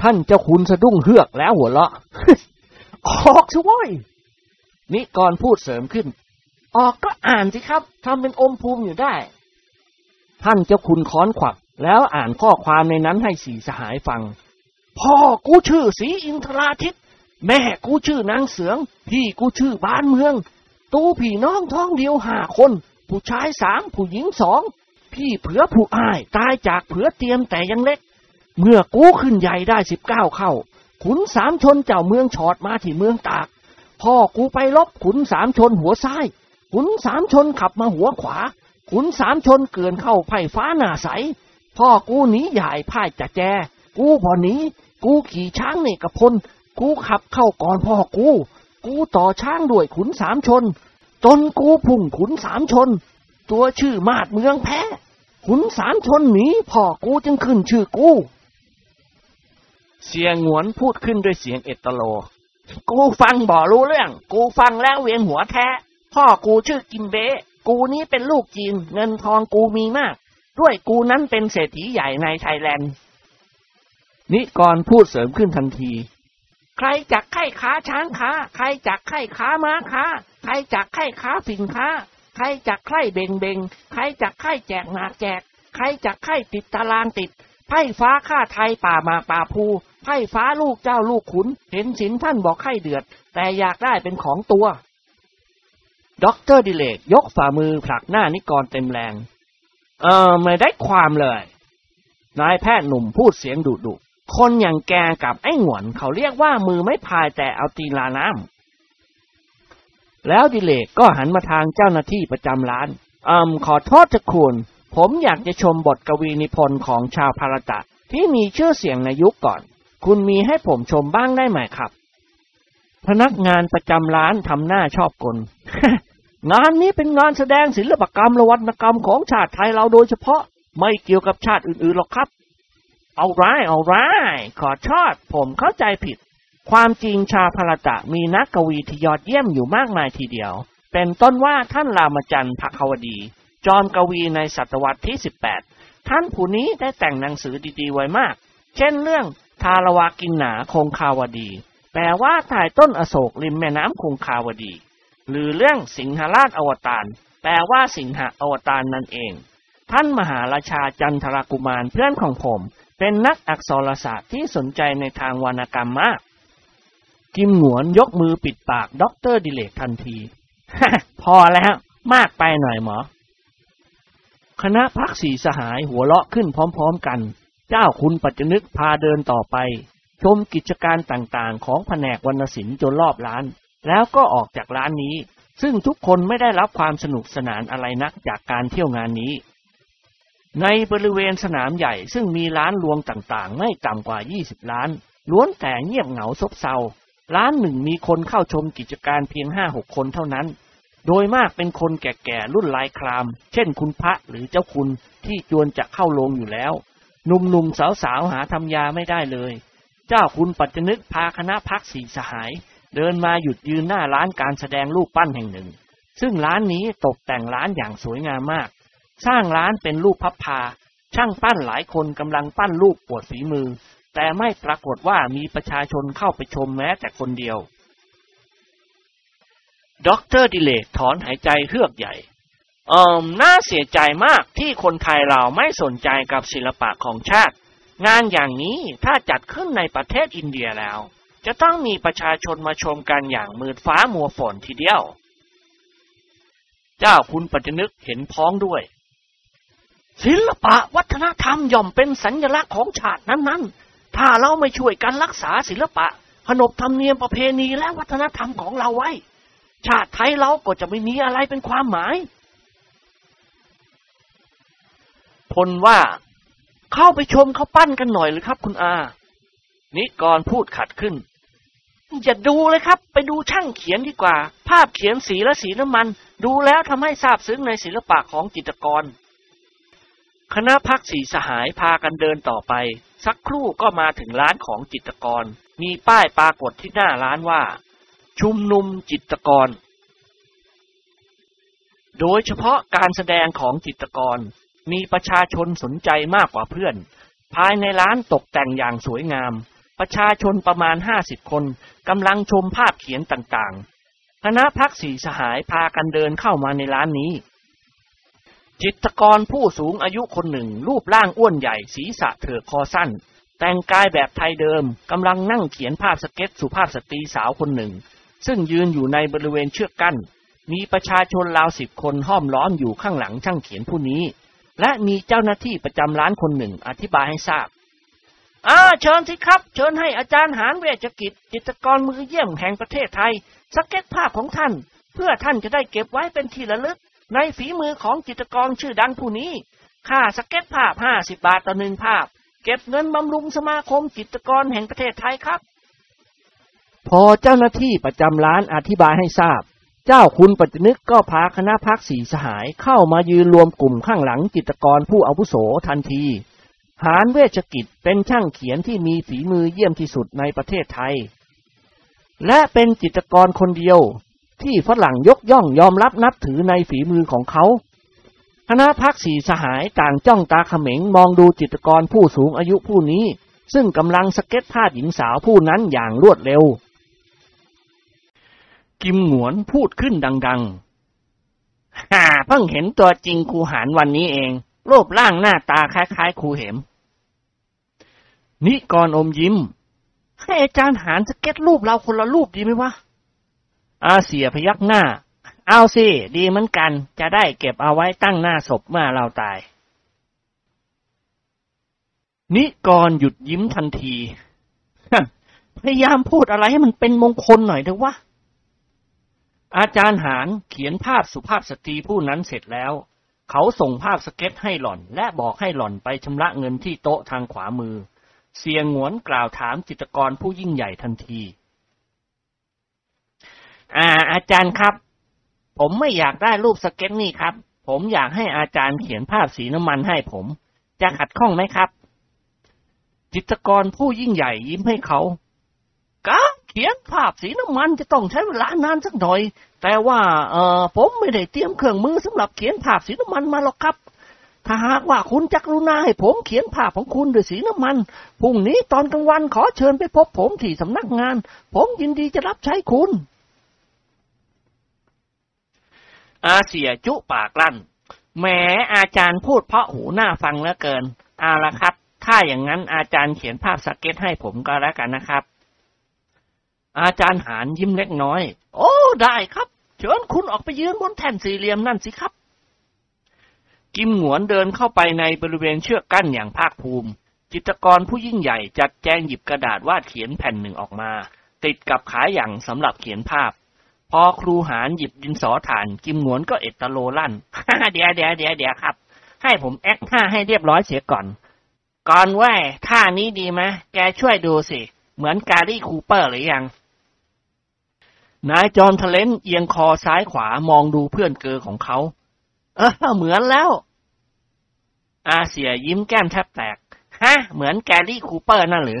ท่านเจ้าคุณสะดุ้งเฮือกแล้วหัวเราะ ออกสิเว้ยนิกรพูดเสริมขึ้น ออกก็อ่านสิครับทำเป็นอมภูมิอยู่ได้ ท่านเจ้าคุณค้อนขวักแล้วอ่านข้อความในนั้นให้สีสหายฟัง พ่อกูชื่อสีอินทราทิต แม่กูชื่อนางเสือง พี่กูชื่อบ้านเมือง ตู้พี่น้องท้องเดียวห้าคน ผู้ชายสามผู้หญิงสอง พี่เผือผู้อ้ายตายจากเผือเตรียมแต่ยังเล็ก เมื่อกูขึ้นใหญ่ได้สิบเก้าเข้า ขุนสามชนเจ้าเมืองชอดมาที่เมืองตาก พ่อกูไปลบขุนสามชนหัวซ้าย ขุนสามชนขับมาหัวขวา ขุนสามชนเกินเข้าไผ่ฟ้าหน้าใส พ่อกูหนีใหญ่พ่ายจะแจ กูพอหนีกูขี่ช้างเนกพล กูขับเข้าก่อนพ่อกู กูต่อช้างด้วยขุนสามชน ตนกูพุ่งขุนสามชน ตัวชื่อมาสเมืองแพ้ ขุนสามชนหนีพ่อกูจึงขึ้นชื่อกู เสี่ยหงวนพูดขึ้นด้วยเสียงเอ็ดตะโร กูฟังบ่รู้เรื่อง กูฟังแล้วเวียนหัวแท้ พ่อกูชื่อกิมเบ๊กูนี้เป็นลูกจีน เงินทองกูมีมาก ด้วยกูนั้นเป็นเศรษฐีใหญ่ในไทยแลนด์ นิกรพูดเสริมขึ้นทันที ใครจักใคร่ค้าช้างค้าใครจักใคร่ค้าม้าค้าใครจักใคร่ค้าฝิ่นค้าใครจักใคร่เบ่งเบ่ง ใครจักใคร่แจกหมากแจก ใครจักใคร่ติดตะรางติด ไพร่ฟ้าข้าไทยป่ามาป่าภูไพร่ฟ้าลูกเจ้าลูกขุน เห็นสินท่านบ่ใคร่เดือด แต่อยากได้เป็นของตัวด็อกเตอร์ดิเรกยกฝ่ามือผลักหน้านิกรเต็มแรง เออไม่ได้ความเลย นายแพทย์หนุ่มพูดเสียงดุดุคนอย่างแกกับไอ้หงวนเขาเรียกว่ามือไม่พายแต่เอาตีลาน้ำแล้วดิเลกก็หันมาทางเจ้าหน้าที่ประจำร้านอืมขอโทษจะคุณ ผมอยากจะชมบทกวีนิพนธ์ของชาวพาราตะที่มีชื่อเสียงในยุคก่อน คุณมีให้ผมชมบ้างได้ไหมครับ พนักงานประจำร้านทำหน้าชอบกลงานนี้เป็นงานแสดงศิลปกรรมและวรรณกรรมของชาติไทยเราโดยเฉพาะไม่เกี่ยวกับชาติอื่นๆหรอกครับ เอาไรเอาไรขอโทษผมเข้าใจผิด ความจริงชาวพาราตะมีนักกวีที่ยอดเยี่ยมอยู่มากมายทีเดียว เป็นต้นว่าท่านรามจันทร์ภควดี จอมกวีในศตวรรษที่ 18 ท่านผู้นี้ได้แต่งหนังสือดีๆไว้มาก เช่นเรื่องทารวากินหนาคงคาวดี แปลว่าถ่ายต้นอโศกริมแม่น้ำคงคาวดี หรือเรื่องสิงหราชอวตาร แปลว่าสิงหอวตารนั่นเอง ท่านมหาราชาจันทรากุมารเพื่อนของผม เป็นนักอักษรศาสตร์ที่สนใจในทางวรรณกรรมมาก กิมหงวนยกมือปิดปากด็อกเตอร์ดิเรกทันที พอแล้ว มากไปหน่อยหมอ คณะพรรคสี่สหายหัวเราะขึ้นพร้อมๆกัน เจ้าคุณปัจจนึกพาเดินต่อไป ชมกิจการต่างๆ ของแผนกวรรณศิลป์จนรอบร้าน แล้วก็ออกจากร้านนี้ ซึ่งทุกคนไม่ได้รับความสนุกสนานอะไรนักจากการเที่ยวงานนี้ ในบริเวณสนามใหญ่ซึ่งมีร้านรวงต่างๆ ไม่ต่ำกว่า 20ล้าน ล้วนแต่เงียบเหงาซบเซา ร้านหนึ่งมีคนเข้าชมกิจการเพียงห้าหกคนเท่านั้น โดยมากเป็นคนแก่ๆรุ่นลายคราม เช่นคุณพระหรือเจ้าคุณที่จวนจะเข้าโรงอยู่แล้ว หนุ่มๆสาวๆหาทำยาไม่ได้เลย เจ้าคุณปัจจนึกพาคณะพรรคสี่สหาย เดินมาหยุดยืนหน้าร้านการแสดงรูปปั้นแห่งหนึ่ง ซึ่งร้านนี้ตกแต่งร้านอย่างสวยงามมาก สร้างร้านเป็นรูปพลับพลา ช่างปั้นหลายคนกำลังปั้นรูปอวดฝีมือ แต่ไม่ปรากฏว่ามีประชาชนเข้าไปชมแม้แต่คนเดียว ด็อกเตอร์ดิเรกถอนหายใจเฮือกใหญ่เอ่มน่าเสียใจมากที่คนไทยเราไม่สนใจกับศิลปะของชาติ งานอย่างนี้ถ้าจัดขึ้นในประเทศอินเดียแล้ว จะต้องมีประชาชนมาชมกันอย่างมืดฟ้ามัวฝนทีเดียว เจ้าคุณปัจจนึกเห็นพ้องด้วย ศิลปะวัฒนธรรมย่อมเป็นสัญลักษณ์ของชาตินั้นๆ ถ้าเราไม่ช่วยกันรักษาศิลปะขนบธรรมเนียมประเพณีและวัฒนธรรมของเราไว้ ชาติไทยเราก็จะไม่มีอะไรเป็นความหมาย พลว่าเข้าไปชมเขาปั้นกันหน่อยหรือครับ คุณอา นิกรพูดขัดขึ้น อย่าดูเลยครับ ไปดูช่างเขียนดีกว่า ภาพเขียนสีและสีน้ำมัน ดูแล้วทำให้ทราบซึ้งในศิลปะของจิตรกร คณะพักสีสหายพากันเดินต่อไป สักครู่ก็มาถึงร้านของจิตรกร มีป้ายปรากฏที่หน้าร้านว่า ชุมนุมจิตกร โดยเฉพาะการแสดงของจิตกร มีประชาชนสนใจมากกว่าเพื่อน ภายในร้านตกแต่งอย่างสวยงาม ประชาชนประมาณห้าสิบคนกำลังชมภาพเขียนต่างๆ คณะพักสีสหายพากันเดินเข้ามาในร้านนี้ จิตกรผู้สูงอายุคนหนึ่งรูปร่างอ้วนใหญ่ศีรษะเถิกคอสั้นแต่งกายแบบไทยเดิมกำลังนั่งเขียนภาพสเก็ตสุภาพสตรีสาวคนหนึ่ง ซึ่งยืนอยู่ในบริเวณเชือกกั้น มีประชาชนราวสิบคนห้อมล้อมอยู่ข้างหลังช่างเขียนผู้นี้ และมีเจ้าหน้าที่ประจำร้านคนหนึ่งอธิบายให้ทราบอ่าเชิญสิครับ เชิญให้อาจารย์หารเวชกิจ จิตกรมือเยี่ยมแห่งประเทศไทยสเก็ตภาพของท่าน เพื่อท่านจะได้เก็บไว้เป็นที่ระลึก ในฝีมือของจิตกรชื่อดังผู้นี้ ค่าสเก็ตภาพห้าสิบบาทต่อหนึ่งภาพ เก็บเงินบำรุงสมาคมจิตกรแห่งประเทศไทยครับ พอเจ้าหน้าที่ประจำร้านอธิบายให้ทราบ เจ้าคุณปัจจนึกก็พาคณะพักสีสหายเข้ามายืนรวมกลุ่มข้างหลังจิตกรผู้อาวุโสทันที หารเวชกิจเป็นช่างเขียนที่มีฝีมือเยี่ยมที่สุดในประเทศไทย และเป็นจิตกรคนเดียว ที่ฝรั่งยกย่องยอมรับนับถือในฝีมือของเขาคณะพักสีสหายต่างจ้องตาเขม็งมองดูจิตกรผู้สูงอายุผู้นี้ ซึ่งกำลังสเก็ตภาพหญิงสาวผู้นั้นอย่างรวดเร็ว กิมหงวนพูดขึ้นดังๆฮ่าเพิ่งเห็นตัวจริงครูหารวันนี้เอง รูปร่างหน้าตาคล้ายๆครูเหม นิกรอมยิ้ม ให้อาจารย์หารสเก็ตรูปเราคนละรูปดีไหมวะ อาเสียพยักหน้า เอาสิ ดีเหมือนกัน จะได้เก็บเอาไว้ตั้งหน้าศพเมื่อเราตาย นิกรหยุดยิ้มทันทีพยายามพูดอะไรให้มันเป็นมงคลหน่อยเถอะวะ อาจารย์หารเขียนภาพสุภาพสตรีผู้นั้นเสร็จแล้ว เขาส่งภาพสเก็ตให้หล่อน และบอกให้หล่อนไปชำระเงินที่โต๊ะทางขวามือ เสียงหวนกล่าวถามจิตกรผู้ยิ่งใหญ่ทันที อ่า อาจารย์ครับ ผมไม่อยากได้รูปสเก็ตนี่ครับ ผมอยากให้อาจารย์เขียนภาพสีน้ำมันให้ผม จะขัดข้องไหมครับ จิตกรผู้ยิ่งใหญ่ยิ้มให้เขากา ขียนภาพสีน้ำมันจะต้องใช้เวลานานสักหน่อย แต่ว่าเออผมไม่ได้เตรียมเครื่องมือสำหรับเขียนภาพสีน้ำมันมาหรอกครับ ถ้าหากว่าคุณจักรุณาให้ผมเขียนภาพของคุณด้วยสีน้ำมันพรุ่งนี้ตอนกลางวันขอเชิญไปพบผมที่สำนักงาน ผมยินดีจะรับใช้คุณ อาเสียจุปากลั่นแหมอาจารย์พูดเพราะหูหน้าฟังเหลือเกินเอาละครับ ถ้าอย่างนั้นอาจารย์เขียนภาพสเก็ตให้ผมก็แล้วกันนะครับ อาจารย์หารยิ้มเล็กน้อย โอ้ ได้ครับ เชิญคุณออกไปยืนบนแท่นสี่เหลี่ยมนั่นสิครับ กิมหวนเดินเข้าไปในบริเวณเชือกกั้นอย่างภาคภูมิ จิตรกรผู้ยิ่งใหญ่จัดแจงหยิบกระดาษวาดเขียนแผ่นหนึ่งออกมา ติดกับขาหยั่งสำหรับเขียนภาพ พอครูหารหยิบดินสอถ่าน กิมหงวนก็เอ็ดตะโรลั่นเดี๋ยวเดี๋ยวเดี๋ยวเดี๋ยวครับ ให้ผม act ท่าให้เรียบร้อยเสียก่อน ก่อนว่าท่านี้ดีไหมแกช่วยดูสิ เหมือน Gary Cooper หรือยัง นายจอมทะเล้นเอียงคอซ้ายขวามองดูเพื่อนเกลอของเขา เออ เหมือนแล้ว อาเสี่ยยิ้มแก้มแทบแตก ฮะ เหมือน Gary Cooper นั่นหรือ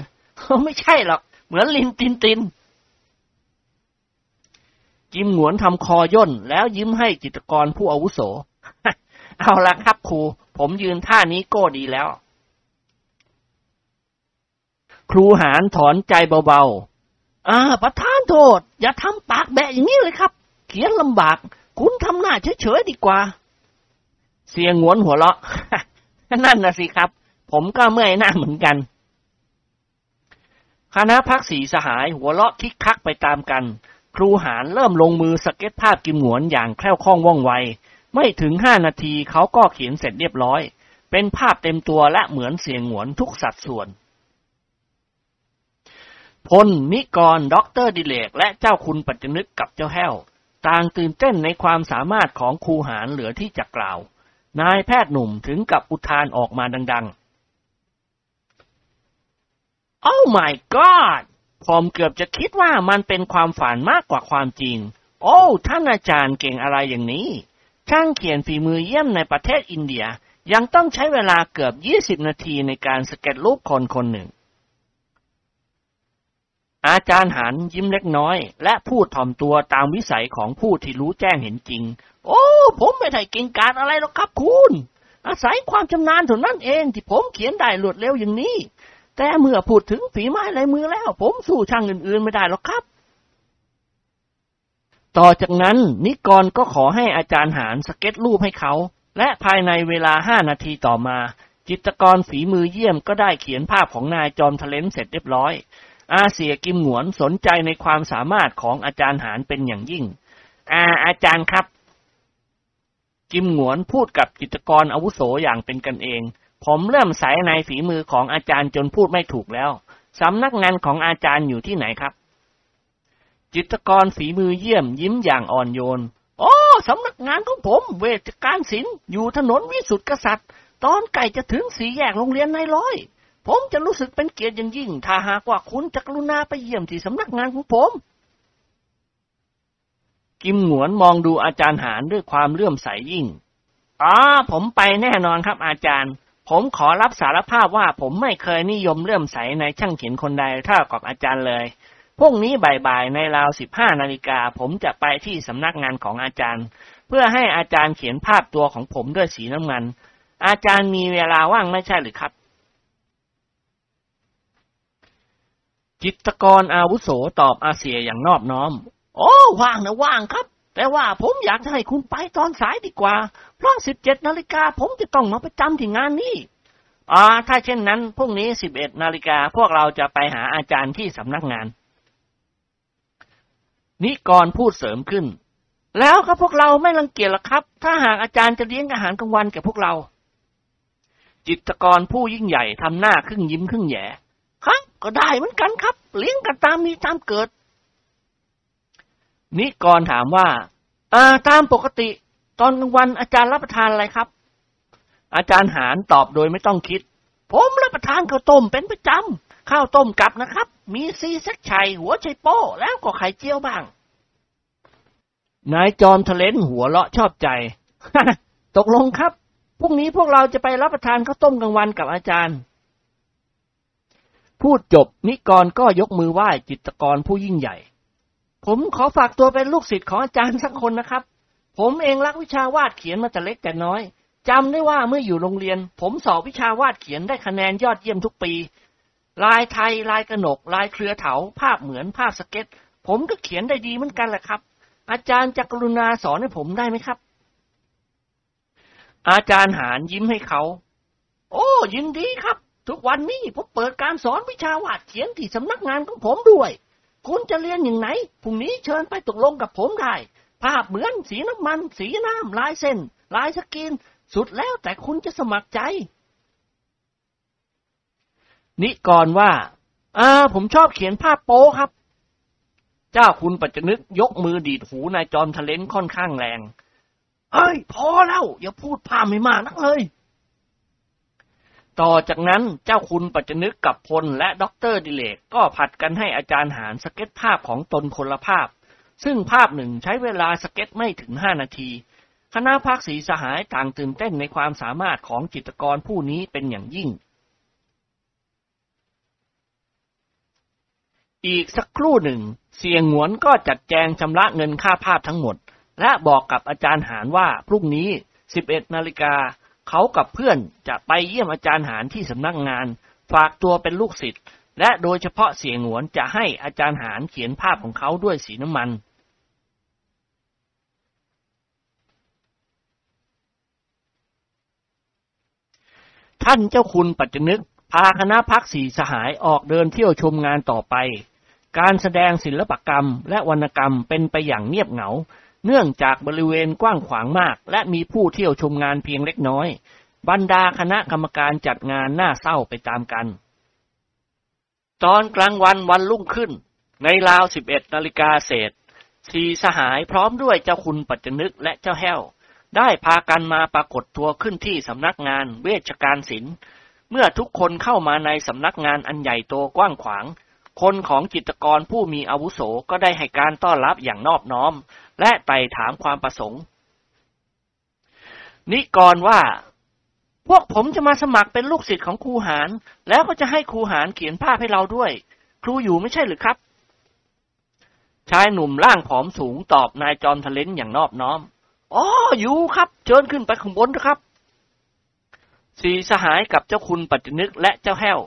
ไม่ใช่หรอก เหมือน Rin Tin Tin กิมหงวนทำคอย่น แล้วยิ้มให้จิตรกรผู้อาวุโส เอาละครับครู ผมยืนท่านี้ก็ดีแล้ว ครูหารถอนใจเบาๆ อ่าประทานโทษ อย่าทำปากแบะอย่างนี้เลยครับ เขียนลำบาก คุณทำหน้าเฉยๆดีกว่า เสี่ยหงวนหัวเราะ นั่นนะสิครับ ผมก็เมื่อยหน้าเหมือนกันคณะพรรคสี่สหายหัวเราะคิกคักไปตามกัน ครูหารเริ่มลงมือสเก็ตช์ภาพกิมหงวนอย่างแคล่วคล่องว่องไว ไม่ถึงห้านาทีเขาก็เขียนเสร็จเรียบร้อย เป็นภาพเต็มตัวและเหมือนเสี่ยหงวนทุกสัดส่วน พลนิกรด็อกเตอร์ดิเรก และเจ้าคุณปัจจนึกกับเจ้าแห้ว ต่างตื่นเต้นในความสามารถของครูหารเหลือที่จะกล่าว นายแพทย์หนุ่มถึงกับอุทานออกมาดังๆ Oh my god ผมเกือบจะคิดว่ามันเป็นความฝันมากกว่าความจริง โอ้ ท่านอาจารย์เก่งอะไรอย่างนี้ ช่างเขียนฝีมือเยี่ยมในประเทศอินเดีย ยังต้องใช้เวลาเกือบ 20 นาทีในการสเก็ตรูปคนคนหนึ่ง อาจารย์หันยิ้มเล็กน้อย และพูดถ่อมตัวตามวิสัยของผู้ที่รู้แจ้งเห็นจริง โอ้ ผมไม่ได้เก่งกาจอะไรหรอกครับคุณ อาศัยความชำนาญเท่านั้นเองที่ผมเขียนได้รวดเร็วอย่างนี้ แต่เมื่อพูดถึงฝีไม้ลายมือแล้ว ผมสู้ช่างอื่น ๆ ไม่ได้หรอกครับ ต่อจากนั้นนิกรก็ขอให้อาจารย์หารสเก็ตรูปให้เขา และภายในเวลาห้านาทีต่อมา จิตรกรฝีมือเยี่ยมก็ได้เขียนภาพของนายจอมทะเลนเสร็จเรียบร้อย อาเสียกิมหงวนสนใจในความสามารถของอาจารย์หารเป็นอย่างยิ่ง อาอาจารย์ครับ กิมหงวนพูดกับจิตกรอาวุโสอย่างเป็นกันเอง ผมเริ่มใสในฝีมือของอาจารย์จนพูดไม่ถูกแล้ว สำนักงานของอาจารย์อยู่ที่ไหนครับ จิตกรฝีมือเยี่ยมยิ้มอย่างอ่อนโยนโอ้สำนักงานของผม เวชการศิลป์อยู่ถนนวิสุทธิกษัตริย์ ตอนใกล้จะถึงสีแยกโรงเรียนนายร้อย ผมจะรู้สึกเป็นเกียรติอย่างยิ่ง ถ้าหากว่าคุณจะกรุณาไปเยี่ยมที่สำนักงานของผม กิมหงวนมองดูอาจารย์หารด้วยความเลื่อมใสยิ่ง อ๋อ ผมไปแน่นอนครับอาจารย์ ผมขอรับสารภาพว่าผมไม่เคยนิยมเลื่อมใสในช่างเขียนคนใดเท่ากับอาจารย์เลยพรุ่งนี้บ่ายๆในราวสิบห้านาฬิกาผมจะไปที่สำนักงานของอาจารย์ เพื่อให้อาจารย์เขียนภาพตัวของผมด้วยสีน้ำเงิน อาจารย์มีเวลาว่างไม่ใช่หรือครับ จิตกรอาวุโสตอบอาเซียอย่างนอบน้อม โอ้ว่างนะว่างครับ แต่ว่าผมอยากจะให้คุณไปตอนสายดีกว่า เพราะสิบเจ็ดนาฬิกาผมจะต้องมาประจำที่งานนี้อ่าถ้าเช่นนั้นพรุ่งนี้สิบเอ็ดนาฬิกาพวกเราจะไปหาอาจารย์ที่สำนักงาน นิกรพูดเสริมขึ้น แล้วครับพวกเราไม่รังเกียจหรอกครับ ถ้าหากอาจารย์จะเลี้ยงอาหารกลางวันแก่พวกเรา จิตกรผู้ยิ่งใหญ่ทำหน้าครึ่งยิ้มครึ่งแย่ ก็ได้เหมือนกันครับ เลี้ยงกันตามมีตามเกิด นิกรถามว่าอ่าตามปกติ ตอนกลางวันอาจารย์รับประทานอะไรครับ อาจารย์หารตอบโดยไม่ต้องคิด ผมรับประทานข้าวต้มเป็นประจำข้าวต้มกับนะครับ มีซีแซกชัยหัวไชโป้แล้วก็ไข่เจียวบ้างนายจอมทะเลนหัวเลาะชอบใจ ตกลงครับ พรุ่งนี้พวกเราจะไปรับประทานข้าวต้มกลางวันกับอาจารย์ พูดจบนิกรก็ยกมือไหว้จิตกรผู้ยิ่งใหญ่ ผมขอฝากตัวเป็นลูกศิษย์ของอาจารย์สักคนนะครับ ผมเองรักวิชาวาดเขียนมาแต่เล็กแต่น้อยจำได้ว่าเมื่ออยู่โรงเรียน ผมสอบวิชาวาดเขียนได้คะแนนยอดเยี่ยมทุกปี ลายไทยลายกระหนก ลายเครือเถา ภาพเหมือนภาพสเก็ต ผมก็เขียนได้ดีเหมือนกันแหละครับ อาจารย์จะกรุณาสอนให้ผมได้ไหมครับ อาจารย์หารยิ้มให้เขา โอ้ยินดีครับ ทุกวันนี้ผมเปิดการสอนวิชาวาดเขียนที่สำนักงานของผมด้วย คุณจะเรียนอย่างไหนพรุ่งนี้เชิญไปตกลงกับผมได้ ภาพเหมือนสีน้ำมัน สีน้ำลายเส้น ลายสกิน สุดแล้วแต่คุณจะสมัครใจ นิกรว่า อ่า ผมชอบเขียนภาพโป๊ครับ เจ้าคุณปัจจนึกยกมือดีดหูนายจอมทะเล้นค่อนข้างแรงเฮ้ย พอแล้ว อย่าพูดพล่ามให้มากนักเลย ต่อจากนั้นเจ้าคุณปัจจนึกกับพลและด็อกเตอร์ดิเรกก็ผลัดกันให้อาจารย์หารสเก็ตช์ภาพของตนคนละภาพ ซึ่งภาพหนึ่งใช้เวลาสเก็ตช์ไม่ถึงห้านาที คณะพรรคสี่สหายต่างตื่นเต้นในความสามารถของจิตรกรผู้นี้เป็นอย่างยิ่ง อีกสักครู่หนึ่ง เสียงหงวนก็จัดแจงชำระเงินค่าภาพทั้งหมด และบอกกับอาจารย์หารว่าพรุ่งนี้ 11นาฬิกา เขากับเพื่อนจะไปเยี่ยมอาจารย์หารที่สำนักงาน ฝากตัวเป็นลูกศิษย์และโดยเฉพาะเสียงหวนจะให้อาจารย์หารเขียนภาพของเขาด้วยสีน้ำมัน ท่านเจ้าคุณปัจจนึก พาคณะพักสีสหายออกเดินเที่ยวชมงานต่อไป การแสดงศิลปกรรมและวรรณกรรมเป็นไปอย่างเงียบเหงา เนื่องจากบริเวณกว้างขวางมาก และมีผู้เที่ยวชมงานเพียงเล็กน้อย บรรดาคณะกรรมการจัดงานน่าเศร้าไปตามกัน ตอนกลางวันวันรุ่งขึ้น ในราวสิบเอ็ดนาฬิกาเศษสีสหายพร้อมด้วยเจ้าคุณปัจจนึกและเจ้าแห้ว ได้พากันมาปรากฏตัวขึ้นที่สำนักงานเวชการศิลป์ เมื่อทุกคนเข้ามาในสำนักงานอันใหญ่โตกว้างขวาง คนของจิตกรผู้มีอาวุโสก็ได้ให้การต้อนรับอย่างนอบน้อม และไต่ถามความประสงค์ นิกรว่า พวกผมจะมาสมัครเป็นลูกศิษย์ของครูหารแล้วก็จะให้ครูหารเขียนภาพให้เราด้วย ครูอยู่ไม่ใช่หรือครับ ชายหนุ่มร่างผอมสูงตอบนายจอมทะเลนอย่างนอบน้อมอ๋ออยู่ครับ เชิญขึ้นไปข้างบนนะครับสีสหายกับเจ้าคุณปัจจนึกและเจ้าแห้ว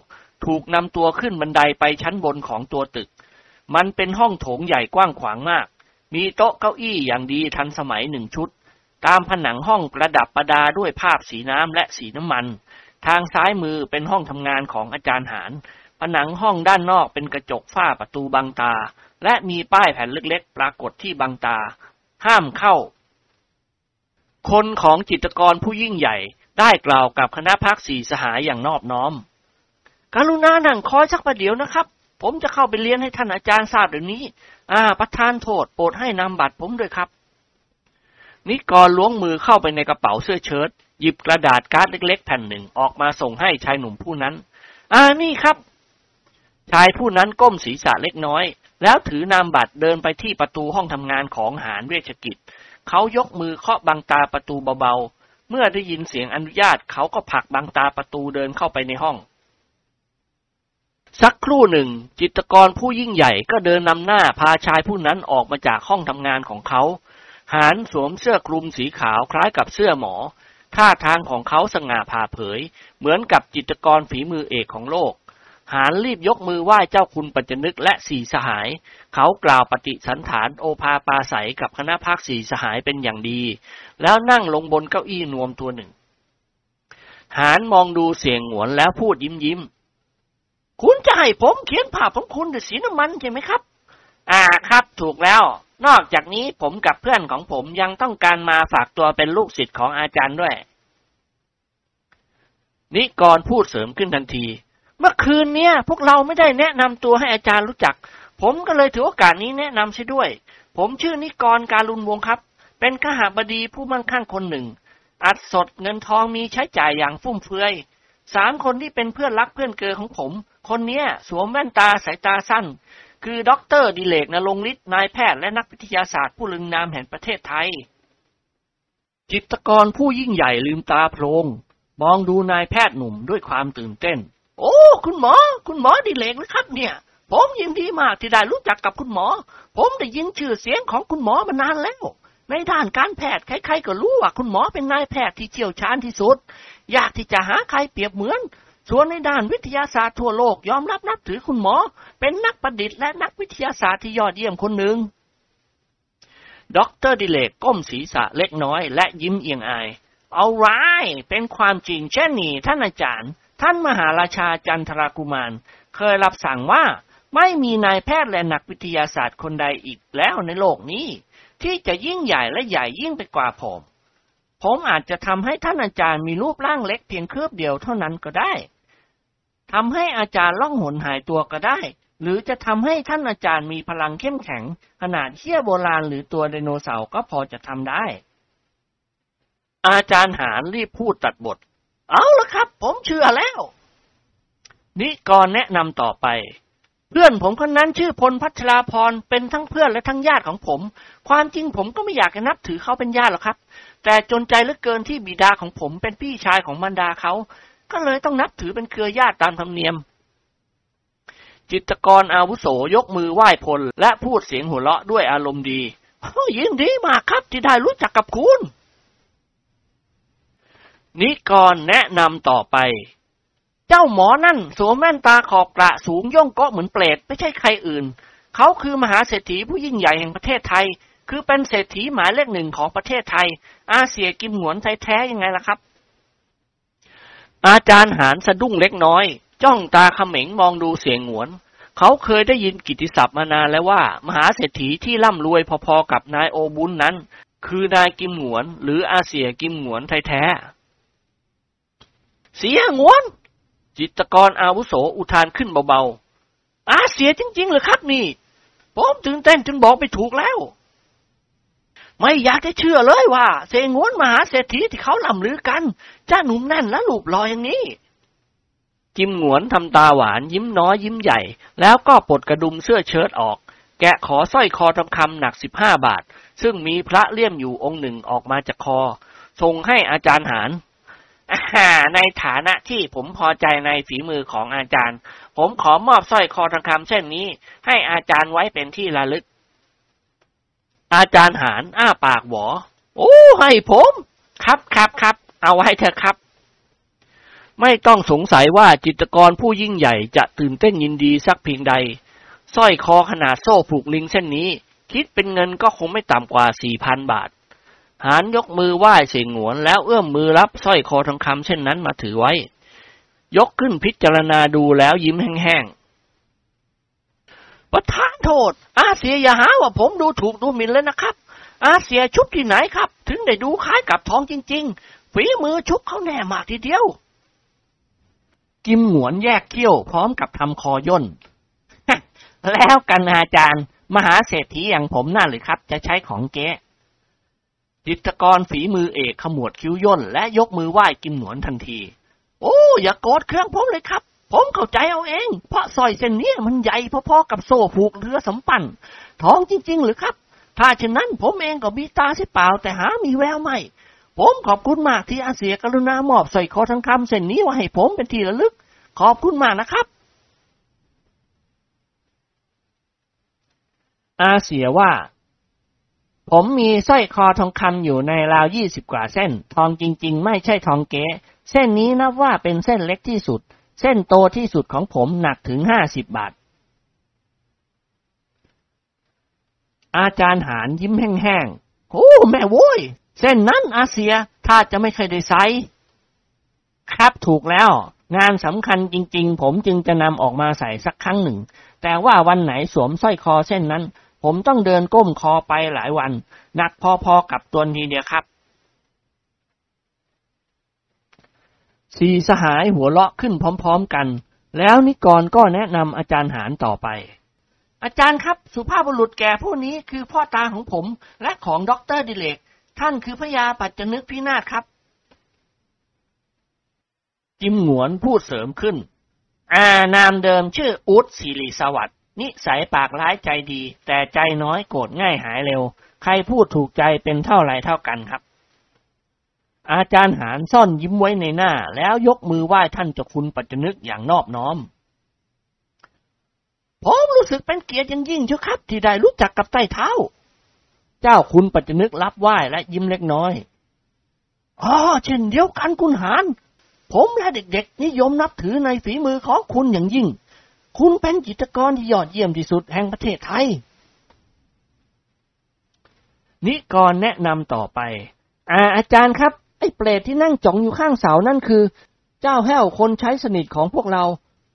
ถูกนำตัวขึ้นบันไดไปชั้นบนของตัวตึก มันเป็นห้องโถงใหญ่กว้างขวางมาก มีโต๊ะเก้าอี้อย่างดีทันสมัยหนึ่งชุด ตามผนังห้องประดับประดาด้วยภาพสีน้ำและสีน้ำมัน ทางซ้ายมือเป็นห้องทำงานของอาจารย์หารผนังห้องด้านนอกเป็นกระจกฝ้าประตูบังตา และมีป้ายแผ่นเล็กๆ ปรากฏที่บังตา ห้ามเข้า คนของจิตกรผู้ยิ่งใหญ่ได้กล่าวกับคณะพักสีสหายอย่างนอบน้อม กรุณานั่งคอยสักประเดี๋ยวนะครับ ผมจะเข้าไปเรียนให้ท่านอาจารย์ทราบเดี๋ยวนี้ อ่า ประธานโทษโปรดให้นำบัตรผมด้วยครับ นิกรล้วงมือเข้าไปในกระเป๋าเสื้อเชิ้ตหยิบกระดาษการ์ดเล็ก ๆ แผ่นหนึ่งออกมาส่งให้ชายหนุ่มผู้นั้น อ่า นี่ครับ ชายผู้นั้นก้มศีรษะเล็กน้อย แล้วถือนามบัตรเดินไปที่ประตูห้องทำงานของหารเวชกิจ เขายกมือเคาะบังตาประตูเบาๆ เมื่อได้ยินเสียงอนุญาตเขาก็ผลักบังตาประตูเดินเข้าไปในห้อง สักครู่หนึ่ง จิตกรผู้ยิ่งใหญ่ก็เดินนำหน้าพาชายผู้นั้นออกมาจากห้องทำงานของเขา หารสวมเสื้อคลุมสีขาวคล้ายกับเสื้อหมอ ท่าทางของเขาสง่าผ่าเผย เหมือนกับจิตกรฝีมือเอกของโลก หารรีบยกมือไหว้เจ้าคุณปัจจนึกและสี่สหาย เขากล่าวปฏิสันฐานโอภาปาศัยกับคณะพักสี่สหายเป็นอย่างดี แล้วนั่งลงบนเก้าอี้นวมตัวหนึ่ง หารมองดูเสียงหวนแล้วพูดยิ้มยิ้ม คุณจะให้ผมเขียนภาพของคุณด้วยสีน้ำมันใช่ไหมครับ อ่าครับถูกแล้ว นอกจากนี้ผมกับเพื่อนของผมยังต้องการมาฝากตัวเป็นลูกศิษย์ของอาจารย์ด้วย นิกรพูดเสริมขึ้นทันที เมื่อคืนเนี้ยพวกเราไม่ได้แนะนำตัวให้อาจารย์รู้จัก ผมก็เลยถือโอกาสนี้แนะนำใช่ด้วย ผมชื่อนิกรการุณวงครับ เป็นขหาบดีผู้มั่งคั่งคนหนึ่ง อัดสดเงินทองมีใช้จ่ายอย่างฟุ่มเฟือยสามคนที่เป็นเพื่อนรักเพื่อนเกอของผม คนเนี้ยสวมแว่นตาสายตาสั้น คือด็อกเตอร์ดิเรกณรงค์ฤทธิ์นายแพทย์และนักวิทยาศาสตร์ผู้เรืองนามแห่งประเทศไทย จิตรกรผู้ยิ่งใหญ่ลืมตาโพลงมองดูนายแพทย์หนุ่มด้วยความตื่นเต้น โอ้ คุณหมอ คุณหมอดิเรกนะครับเนี่ย ผมยินดีมากที่ได้รู้จักกับคุณหมอ ผมได้ยินชื่อเสียงของคุณหมอมานานแล้ว ในด้านการแพทย์ใครๆก็รู้ว่าคุณหมอเป็นนายแพทย์ที่เชี่ยวชาญที่สุด ยากที่จะหาใครเปรียบเหมือน ส่วนในด้านวิทยาศาสตร์ทั่วโลกยอมรับนับถือคุณหมอ เป็นนักประดิษฐ์และนักวิทยาศาสตร์ที่ยอดเยี่ยมคนหนึ่งด็อกเตอร์ดิเรกก้มศีรษะเล็กน้อยและยิ้มเอียงอาย all right เป็นความจริงเช่นนี้ท่านอาจารย์ ท่านมหาราชาจันทรากุมาร เคยรับสั่งว่าไม่มีนายแพทย์และนักวิทยาศาสตร์คนใดอีกแล้วในโลกนี้ ที่จะยิ่งใหญ่และใหญ่ยิ่งไปกว่าผม ผมอาจจะทำให้ท่านอาจารย์มีรูปร่างเล็กเพียงคืบเดียวเท่านั้นก็ได้ ทำให้อาจารย์ล่องหนหายตัวก็ได้ หรือจะทำให้ท่านอาจารย์มีพลังเข้มแข็ง ขนาดเชี่ยโบราณหรือตัวไดโนเสาร์ก็พอจะทำได้ อาจารย์หารรีบพูดตัดบท เอาละครับ ผมเชื่อแล้ว นิกรแนะนำต่อไปเพื่อนผมคนนั้นชื่อพลพัชราพรเป็นทั้งเพื่อนและทั้งญาติของผม ความจริงผมก็ไม่อยากจะนับถือเขาเป็นญาติหรอกครับ แต่จนใจเหลือเกินที่บิดาของผมเป็นพี่ชายของบรรดาเขา ก็เลยต้องนับถือเป็นเครือญาติตามธรรมเนียม จิตกรอาวุโสยกมือไหว้พล และพูดเสียงหัวเราะด้วยอารมณ์ดียินดีมากครับที่ได้รู้จักกับคุณ นิกรแนะนำต่อไป เจ้าหมอนั่นสวมแว่นตาขอบกระสูงย่องเกาะเหมือนเปรตไม่ใช่ใครอื่น เขาคือมหาเศรษฐีผู้ยิ่งใหญ่แห่งประเทศไทย คือเป็นเศรษฐีหมายเลขหนึ่งของประเทศไทย อาเซียกิมหนวนไทยแท้ยังไงล่ะครับ อาจารย์หารสะดุ้งเล็กน้อย จ้องตาเขม็งมองดูเสียงหวน เขาเคยได้ยินกิติศัพท์มานานแล้วว่า มหาเศรษฐีที่ร่ำรวยพอๆกับนายโอบุญนั้น คือนายกิมหวน หรืออาเซียกิมหวนไทยแท้เสียหงวน จิตกรอาวุโสอุทานขึ้นเบาๆอาเสียจริงๆเหรอครับนี่ผมตื่นเต้นจนบอกไม่ถูกแล้ว ไม่อยากจะเชื่อเลยว่า เสงวนมหาเศรษฐีที่เขาล่ำลือกันจ้าหนุ่มแน่นและหลูบลอยอย่างนี้ จิมหงวนทำตาหวานยิ้มน้อยยิ้มใหญ่ แล้วก็ปลดกระดุมเสื้อเชิ้ตออก แกะขอสร้อยคอทองคำหนักสิบห้าบาท ซึ่งมีพระเลี่ยมอยู่องค์หนึ่งออกมาจากคอส่งให้อาจารย์หารในฐานะที่ผมพอใจในฝีมือของอาจารย์ ผมขอมอบสร้อยคอทองคำเช่นนี้ ให้อาจารย์ไว้เป็นที่ระลึก อาจารย์หารอ้าปากหวอ โอ้ ให้ผม ครับครับครับ เอาไว้เถอะครับ ไม่ต้องสงสัยว่าจิตกรผู้ยิ่งใหญ่จะตื่นเต้นยินดีสักเพียงใดสร้อยคอขนาดโซ่ผูกลิงเส้นนี้ คิดเป็นเงินก็คงไม่ต่ำกว่าสี่พันบาท หานยกมือไหว้เสียงหวนแล้วเอื้อมมือรับสร้อยคอทองคำเช่นนั้นมาถือไว้ ยกขึ้นพิจารณาดูแล้วยิ้มแห้ง ประทานโทษ อาเสียอย่าหาว่าผมดูถูกดูหมิ่นเลยนะครับ อาเสียชุบที่ไหนครับ ถึงได้ดูคล้ายกับทองจริง ๆ ฝีมือชุบเขาแน่มากทีเดียว กิมหงวนแยกเขี้ยวพร้อมกับทำคอย่นแล้วกันอาจารย์ มหาเศรษฐีอย่างผมน่าหรือครับ จะใช้ของเก๊จิตกรฝีมือเอกขมวดคิ้วย่นและยกมือไหว้กิมหนวนทันที โอ้ อย่ากโกรธเครื่องผมเลยครับ ผมเข้าใจเอาเอง เพราะสอยเส้นนี้มันใหญ่พอๆกับโซ่ผูกเรือสำปันทองจริง ๆ หรือครับ ถ้าเช่นนั้นผมเองก็มีตาเสียเปล่า แต่หามีแววไม่ ผมขอบคุณมากที่อาเสียกรุณามอบสร้อยคอทองคำเส้นนี้มาให้ผมเป็นที่ระลึก ขอบคุณมากนะครับ อาเสียว่า ผมมีสร้อยคอทองคำอยู่ในราวยี่สิบกว่าเส้น ทองจริง ๆ ไม่ใช่ทองเก๊เส้นนี้นับว่าเป็นเส้นเล็กที่สุด เส้นโตที่สุดของผมหนักถึงห้าสิบบาท อาจารย์หารยิ้มแห้งๆ โอ้ แม่โว้ย เส้นนั้นอาเซียถ้าจะไม่เคยได้ใส่ครับถูกแล้ว งานสำคัญจริง ๆ ผมจึงจะนำออกมาใส่สักครั้งหนึ่ง แต่ว่าวันไหนสวมสร้อยคอเส้นนั้น ผมต้องเดินก้มคอไปหลายวัน หนักพอๆกับตัวทีเดียวครับ สี่สหายหัวเราะขึ้นพร้อมๆกัน แล้วนิกรก็แนะนำอาจารย์หารต่อไป อาจารย์ครับสุภาพบุรุษแก่ผู้นี้คือพ่อตาของผมและของด็อกเตอร์ดิเรก ท่านคือพระยาปัจจนึกพินาศครับ กิมหงวนพูดเสริมขึ้นอ่านามเดิมชื่ออู๊ดศิริสวัสดิ์นิสัยปากร้ายใจดี แต่ใจน้อยโกรธง่ายหายเร็ว ใครพูดถูกใจเป็นเท่าไรเท่ากันครับ อาจารย์หารซ่อนยิ้มไว้ในหน้า แล้วยกมือไหว้ท่านเจ้าคุณปัจจนึกอย่างนอบน้อม ผมรู้สึกเป็นเกียรติอย่างยิ่งเชียวครับ ที่ได้รู้จักกับใต้เท้า เจ้าคุณปัจจนึกรับไหว้และยิ้มเล็กน้อยอ๋อเช่นเดียวกันคุณหารผมและเด็กๆ นิยมนับถือในฝีมือของคุณอย่างยิ่ง คุณเป็นจิตรกรที่ยอดเยี่ยมที่สุดแห่งประเทศไทย นิกรแนะนำต่อไปอาอาจารย์ครับ ไอ้เปรตที่นั่งจ้องอยู่ข้างเสานั่นคือ เจ้าแห้วคนใช้สนิทของพวกเรา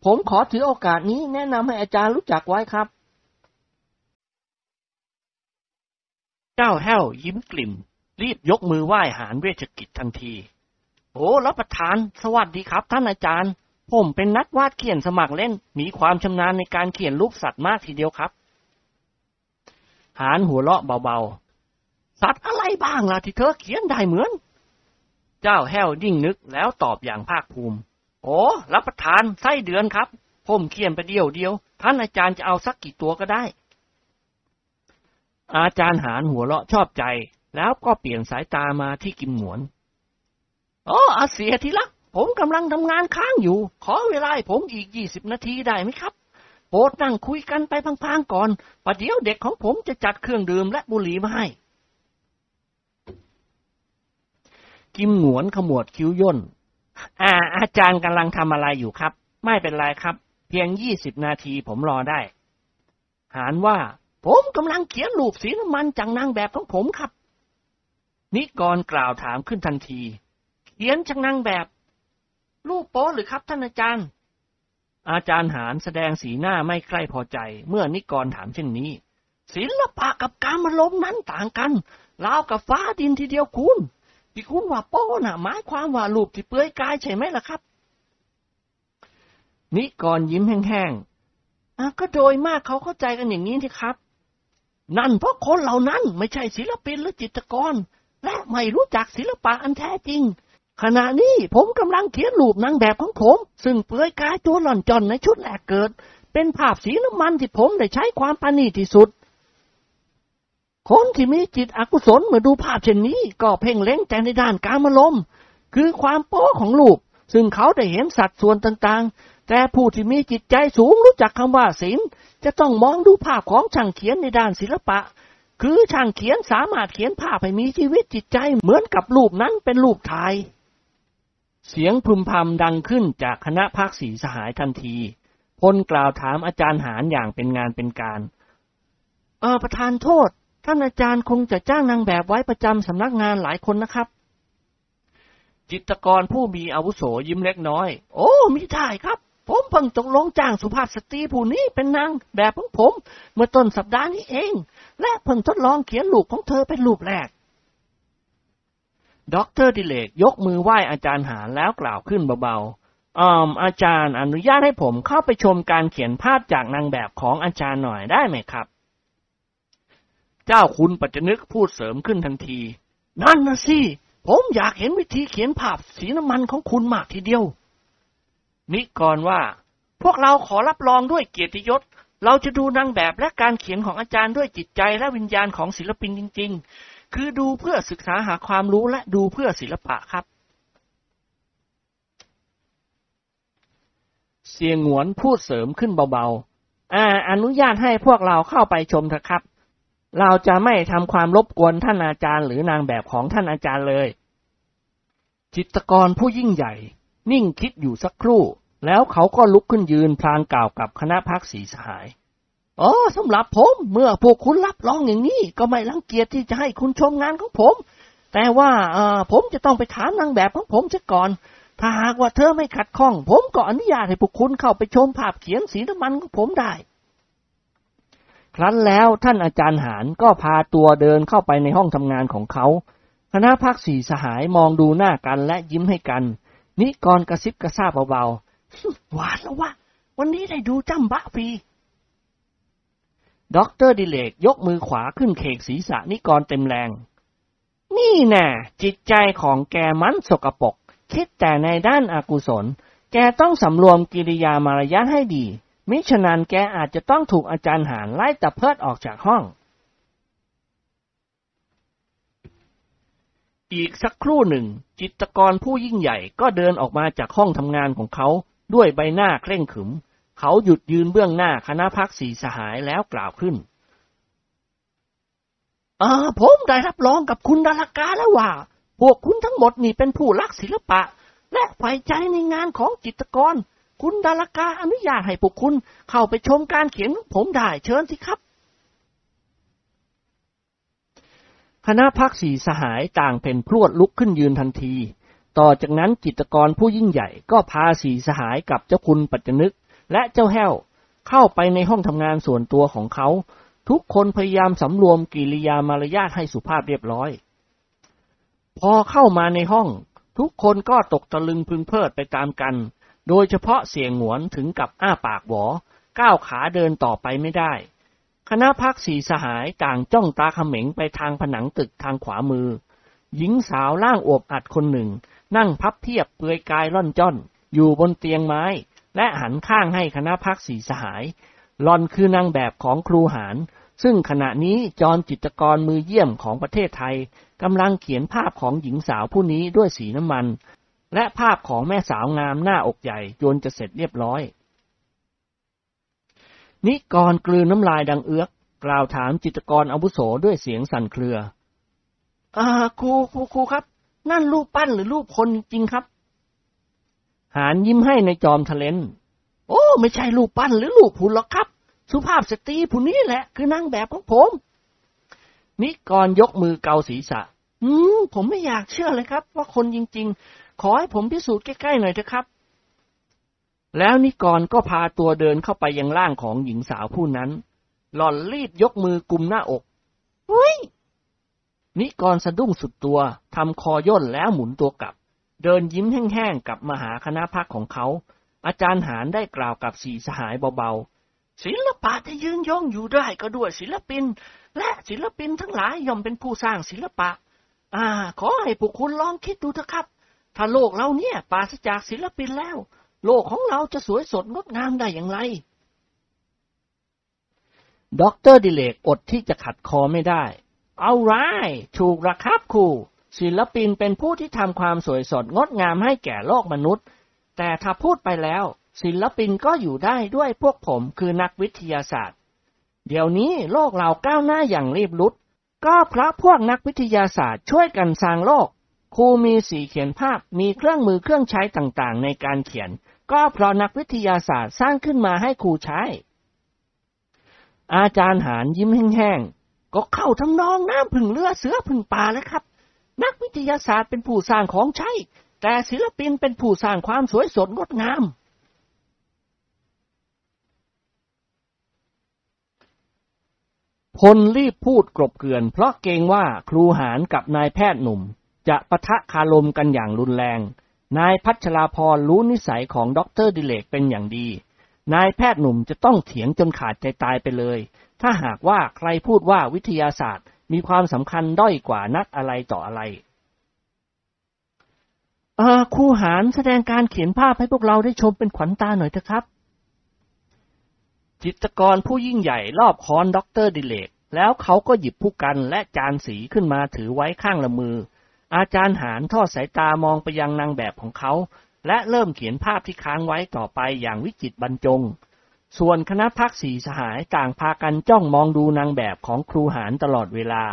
ผมขอถือโอกาสนี้แนะนำให้อาจารย์รู้จักไว้ครับ เจ้าแห้วยิ้มกลิ่ม รีบยกมือไหว้หารเวชกิจทันทีโอ้รับประทาน สวัสดีครับ ท่านอาจารย์ ผมเป็นนักวาดเขียนสมัครเล่น มีความชำนาญในการเขียนรูปสัตว์มากทีเดียวครับ หารหัวเราะเบาๆ สัตว์อะไรบ้างล่ะที่เธอเขียนได้เหมือน เจ้าแห้วดิ้งนึกแล้วตอบอย่างภาคภูมิ โอ้รับประทานไส้เดือนครับ ผมเขียนไปเดียวเดียว ท่านอาจารย์จะเอาสักกี่ตัวก็ได้ อาจารย์หารหัวเราะชอบใจ แล้วก็เปลี่ยนสายตามาที่กิมหนวนอ๋ออาเสียทีละผมกำลังทำงานค้างอยู่ ขอเวลาผมอีกยี่สิบนาทีได้ไหมครับโปรดนั่งคุยกันไปพังๆก่อนประเดี๋ยวเด็กของผมจะจัดเครื่องดื่มและบุหรี่มาให้ กิมหนวนขมวดคิ้วย่น อ่า อาจารย์กำลังทำอะไรอยู่ครับ ไม่เป็นไรครับ เพียงยี่สิบนาทีผมรอได้ หารว่า ผมกำลังเขียนรูปสีน้ำมันจากนางแบบของผมครับ นิกรกล่าวถามขึ้นทันที เขียนจากนางแบบ รูปโป๊หรือครับท่านอาจารย์ อาจารย์หารแสดงสีหน้าไม่ใคร่พอใจ เมื่อนิกรถามเช่นนี้ ศิลปะกับการมาลมนั้นต่างกันราวกับฟ้าดินทีเดียวคุณ ที่คุณว่าโป้น่ะหมายความว่ารูปที่เปลือยกายใช่ไหมล่ะครับ นิกรยิ้มแห้งๆอะก็โดยมากเขาเข้าใจกันอย่างนี้ที่ครับ นั่นเพราะคนเหล่านั้นไม่ใช่ศิลปินหรือจิตรกร และไม่รู้จักศิลปะอันแท้จริง ขณะนี้ผมกำลังเขียนรูปนางแบบของผม ซึ่งเปลือยกายตัวหล่อนจอนในชุดแรกเกิด เป็นภาพสีน้ำมันที่ผมได้ใช้ความปานีตที่สุด คนที่มีจิตอกุศลเมื่อดูภาพเช่นนี้ ก็เพ่งเล็งแต่ในด้านการมลมคือความโป้ของรูปซึ่งเขาได้เห็นสัดส่วนต่างๆ แต่ผู้ที่มีจิตใจสูงรู้จักคำว่าศิลป์จะต้องมองดูภาพของช่างเขียนในด้านศิลปะ คือช่างเขียนสามารถเขียนภาพให้มีชีวิตจิตใจเหมือนกับรูปนั้นเป็นรูปถ่าย เสียงพึมพำดังขึ้นจากคณะพักสีสหายทันทีพลกล่าวถามอาจารย์หารอย่างเป็นงานเป็นการเออประธานโทษ ท่านอาจารย์คงจะจ้างนางแบบไว้ประจำสำนักงานหลายคนนะครับ จิตรกรผู้มีอาวุโสยิ้มเล็กน้อย โอ้ไม่ได้ครับ ผมเพิ่งตกลงจ้างสุภาพสตรีผู้นี้เป็นนางแบบของผม เมื่อต้นสัปดาห์นี้เอง และเพิ่งทดลองเขียนรูปของเธอเป็นรูปแรกด็อกเตอร์ดิเรกยกมือไหว้อาจารย์หารแล้วกล่าวขึ้นเบาๆอ่ออาจารย์อนุญาตให้ผมเข้าไปชมการเขียนภาพจากนางแบบของอาจารย์หน่อยได้ไหมครับ เจ้าคุณปัจจนึกพูดเสริมขึ้นทันที นั่นนะสิ ผมอยากเห็นวิธีเขียนภาพสีน้ำมันของคุณมากทีเดียว นิกรว่า พวกเราขอรับรองด้วยเกียรติยศ เราจะดูนางแบบและการเขียนของอาจารย์ด้วยจิตใจและวิญญาณของศิลปินจริง ๆ คือดูเพื่อศึกษาหาความรู้และดูเพื่อศิลปะครับเสียงหวนพูดเสริมขึ้นเบาๆ อ่า อนุญาตให้พวกเราเข้าไปชมเถอะครับ เราจะไม่ทำความรบกวนท่านอาจารย์หรือนางแบบของท่านอาจารย์เลย จิตกรผู้ยิ่งใหญ่ นิ่งคิดอยู่สักครู่ แล้วเขาก็ลุกขึ้นยืนพลางกล่าวกับคณะพักสีสหายอ๋อสำหรับผมเมื่อพวกคุณรับรองอย่างนี้ ก็ไม่รังเกียจที่จะให้คุณชมงานของผม แต่ว่าเออผมจะต้องไปถามนางแบบของผมเสียก่อน ถ้าหากว่าเธอไม่ขัดข้อง ผมก็อนุญาตให้พวกคุณเข้าไปชมภาพเขียนสีน้ำมันของผมได้ ครั้นแล้วท่านอาจารย์หารก็พาตัวเดินเข้าไปในห้องทำงานของเขา คณะพรรคสี่สหายมองดูหน้ากันและยิ้มให้กัน นิกรกระซิบกระซาบเบาๆหวานแล้วว่ะวันนี้ได้ดูจ้ำบ๊ะฟรีด็อกเตอร์ดิเรกยกมือขวาขึ้นเขกศีรษะนิกรเต็มแรง นี่แน่ะ จิตใจของแกมันสกปรกคิดแต่ในด้านอากุศล แกต้องสำรวมกิริยามารยาทให้ดี มิฉะนั้นแกอาจจะต้องถูกอาจารย์หารไล่ตะเพิดออกจากห้อง อีกสักครู่หนึ่ง จิตกรผู้ยิ่งใหญ่ก็เดินออกมาจากห้องทำงานของเขาด้วยใบหน้าเคร่งขรึม เขาหยุดยืนเบื้องหน้าคณะพักสีสหายแล้วกล่าวขึ้นเออผมได้รับรองกับคุณดาลกาแล้วว่า พวกคุณทั้งหมดนี่เป็นผู้รักศิลปะ และใฝ่ใจในงานของจิตกร คุณดาลกาอนุญาตให้พวกคุณเข้าไปชมการเขียนของผมได้เชิญสิครับ คณะพักสีสหายต่างเพ่นพรวดลุกขึ้นยืนทันที ต่อจากนั้นจิตกรผู้ยิ่งใหญ่ก็พาสีสหายกับเจ้าคุณปัจจนึก และเจ้าแห้วเข้าไปในห้องทำงานส่วนตัวของเขา ทุกคนพยายามสำรวมกิริยามารยาทให้สุภาพเรียบร้อย พอเข้ามาในห้อง ทุกคนก็ตกตะลึงพึงเพลิดไปตามกัน โดยเฉพาะเสียงหวนถึงกับอ้าปากหวอ ก้าวขาเดินต่อไปไม่ได้ คณะพักสีสหายต่างจ้องตาเขม็งไปทางผนังตึกทางขวามือ หญิงสาวล่างอวบอัดคนหนึ่ง นั่งพับเทียบเปลือยกายล่อนจ้อน อยู่บนเตียงไม้ และหันข้างให้คณะพักสีสหายหลอนคือนางแบบของครูหารซึ่งขณะนี้จรจิตกรมือเยี่ยมของประเทศไทยกำลังเขียนภาพของหญิงสาวผู้นี้ด้วยสีน้ำมัน และภาพของแม่สาวงามหน้าอกใหญ่จนจะเสร็จเรียบร้อย นิกรกลืนน้ำลายดังเอือก กล่าวถามจิตกรอาวุโสด้วยเสียงสั่นเครือ อ่าครูครูครูครับ นั่นรูปปั้นหรือรูปคนจริงครับ หานยิ้มให้ในจอมทะเลนโอ้ ไม่ใช่ลูกปั้นหรือลูกผุนหรอกครับ สุภาพสตรีผู้นี้แหละ คือนางแบบของผม นิกรยกมือเกาศีรษะ อืมผมไม่อยากเชื่อเลยครับ ว่าคนจริง ๆ ขอให้ผมพิสูจน์ใกล้ๆหน่อยเถอะครับ แล้วนิกรก็พาตัวเดินเข้าไปยังร่างของหญิงสาวผู้นั้น หล่อนรีบยกมือกุมหน้าอกเฮ้ยนิกรสะดุ้งสุดตัวทำคอย่นแล้วหมุนตัวกลับ เดินยิ้มแห้งๆกับมหาคณะพักของเขา อาจารย์หารได้กล่าวกับสีสหายเบาๆ ศิลปะจะยืนย่องอยู่ได้ก็ด้วยศิลปิน และศิลปินทั้งหลายย่อมเป็นผู้สร้างศิลปะ อ่า ขอให้พวกคุณลองคิดดูเถอะครับ ถ้าโลกเราเนี่ยปราศจากศิลปินแล้ว โลกของเราจะสวยสดงดงามได้อย่างไรด็อกเตอร์ดิเรกอดที่จะขัดคอไม่ได้ all right ถูกละครับครูศิลปินเป็นผู้ที่ทำความสวยสดงดงามให้แก่โลกมนุษย์ แต่ถ้าพูดไปแล้ว ศิลปินก็อยู่ได้ด้วยพวกผมคือนักวิทยาศาสตร์ เดี๋ยวนี้โลกเราก้าวหน้าอย่างรีบรุด ก็เพราะพวกนักวิทยาศาสตร์ช่วยกันสร้างโลก ครูมีสีเขียนภาพ มีเครื่องมือเครื่องใช้ต่างๆ ในการเขียน ก็เพราะนักวิทยาศาสตร์สร้างขึ้นมาให้ครูใช้ อาจารย์หานยิ้มแห้งๆ ก็เข้าทำนองน้ำพึ่งเรือเสือพึ่งป่าแล้วครับ นักวิทยาศาสตร์เป็นผู้สร้างของใช้ แต่ศิลปินเป็นผู้สร้างความสวยสดงดงาม พลรีบพูดกลบเกลื่อน เพราะเกรงว่าครูหารกับนายแพทย์หนุ่ม จะปะทะคารมกันอย่างรุนแรง นายพัชราภรณ์รู้นิสัยของด็อกเตอร์ดิเรกเป็นอย่างดี นายแพทย์หนุ่มจะต้องเถียงจนขาดใจตายไปเลย ถ้าหากว่าใครพูดว่าวิทยาศาสตร์มีความสำคัญด้อยกว่านักอะไรต่ออะไรเออครูหารแสดงการเขียนภาพให้พวกเราได้ชมเป็นขวัญตาหน่อยเถอะครับ จิตรกรผู้ยิ่งใหญ่ลอบค้อนด็อกเตอร์ดิเรก แล้วเขาก็หยิบพู่กันและจานสีขึ้นมาถือไว้ข้างละมือ อาจารย์หารทอดสายตามองไปยังนางแบบของเขา และเริ่มเขียนภาพที่ค้างไว้ต่อไปอย่างวิจิตรบรรจง ส่วนคณะพรรคสี่สหายต่างพากันจ้องมองดูนางแบบของครูหารตลอดเวลา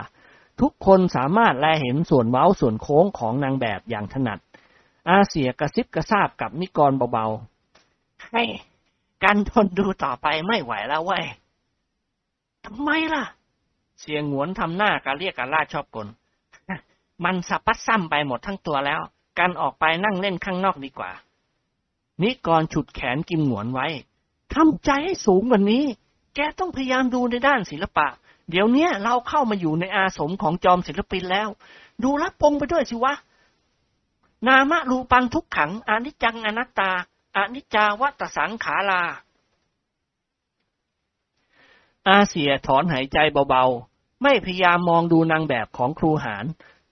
ทุกคนสามารถแลเห็นส่วนเว้าส่วนโค้งของนางแบบอย่างถนัด อาเสี่ยกระซิบกระซาบกับนิกรเบาๆให้ กันทนดูต่อไปไม่ไหวแล้วเว้ยทำไมล่ะ เสียงหวนทำหน้ากะเรียกกะล่าชอบกลมันสับปัดซ้ำไปหมดทั้งตัวแล้ว กันออกไปนั่งเล่นข้างนอกดีกว่า นิกรฉุดแขนกิมหนวนไว้ทำใจให้สูงกว่านี้ แกต้องพยายามดูในด้านศิลปะ เดี๋ยวเนี้ยเราเข้ามาอยู่ในอาสมของจอมศิลปินแล้ว ดูรับปงไปด้วยสิวะ นามะรูปังทุกขังอนิจจังอนัตตา อนิจจาวัตสังขารา อาเสียถอนหายใจเบาๆ ไม่พยายามมองดูนางแบบของครูหาร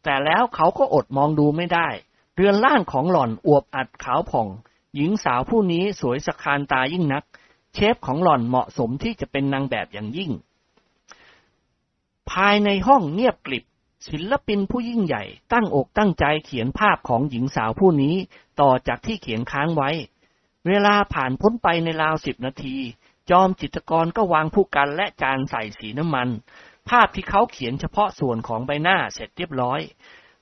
แต่แล้วเขาก็อดมองดูไม่ได้ เรือนร่างของหล่อนอวบอัดขาวผ่อง หญิงสาวผู้นี้สวยสะคานตายิ่งนัก เชฟของหล่อนเหมาะสมที่จะเป็นนางแบบอย่างยิ่ง ภายในห้องเงียบกริบศิลปินผู้ยิ่งใหญ่ตั้งอกตั้งใจเขียนภาพของหญิงสาวผู้นี้ต่อจากที่เขียนค้างไว้ เวลาผ่านพ้นไปในราวสิบนาที จอมจิตกรก็วางผู้กันและจานใส่สีน้ำมัน ภาพที่เขาเขียนเฉพาะส่วนของใบหน้าเสร็จเรียบร้อย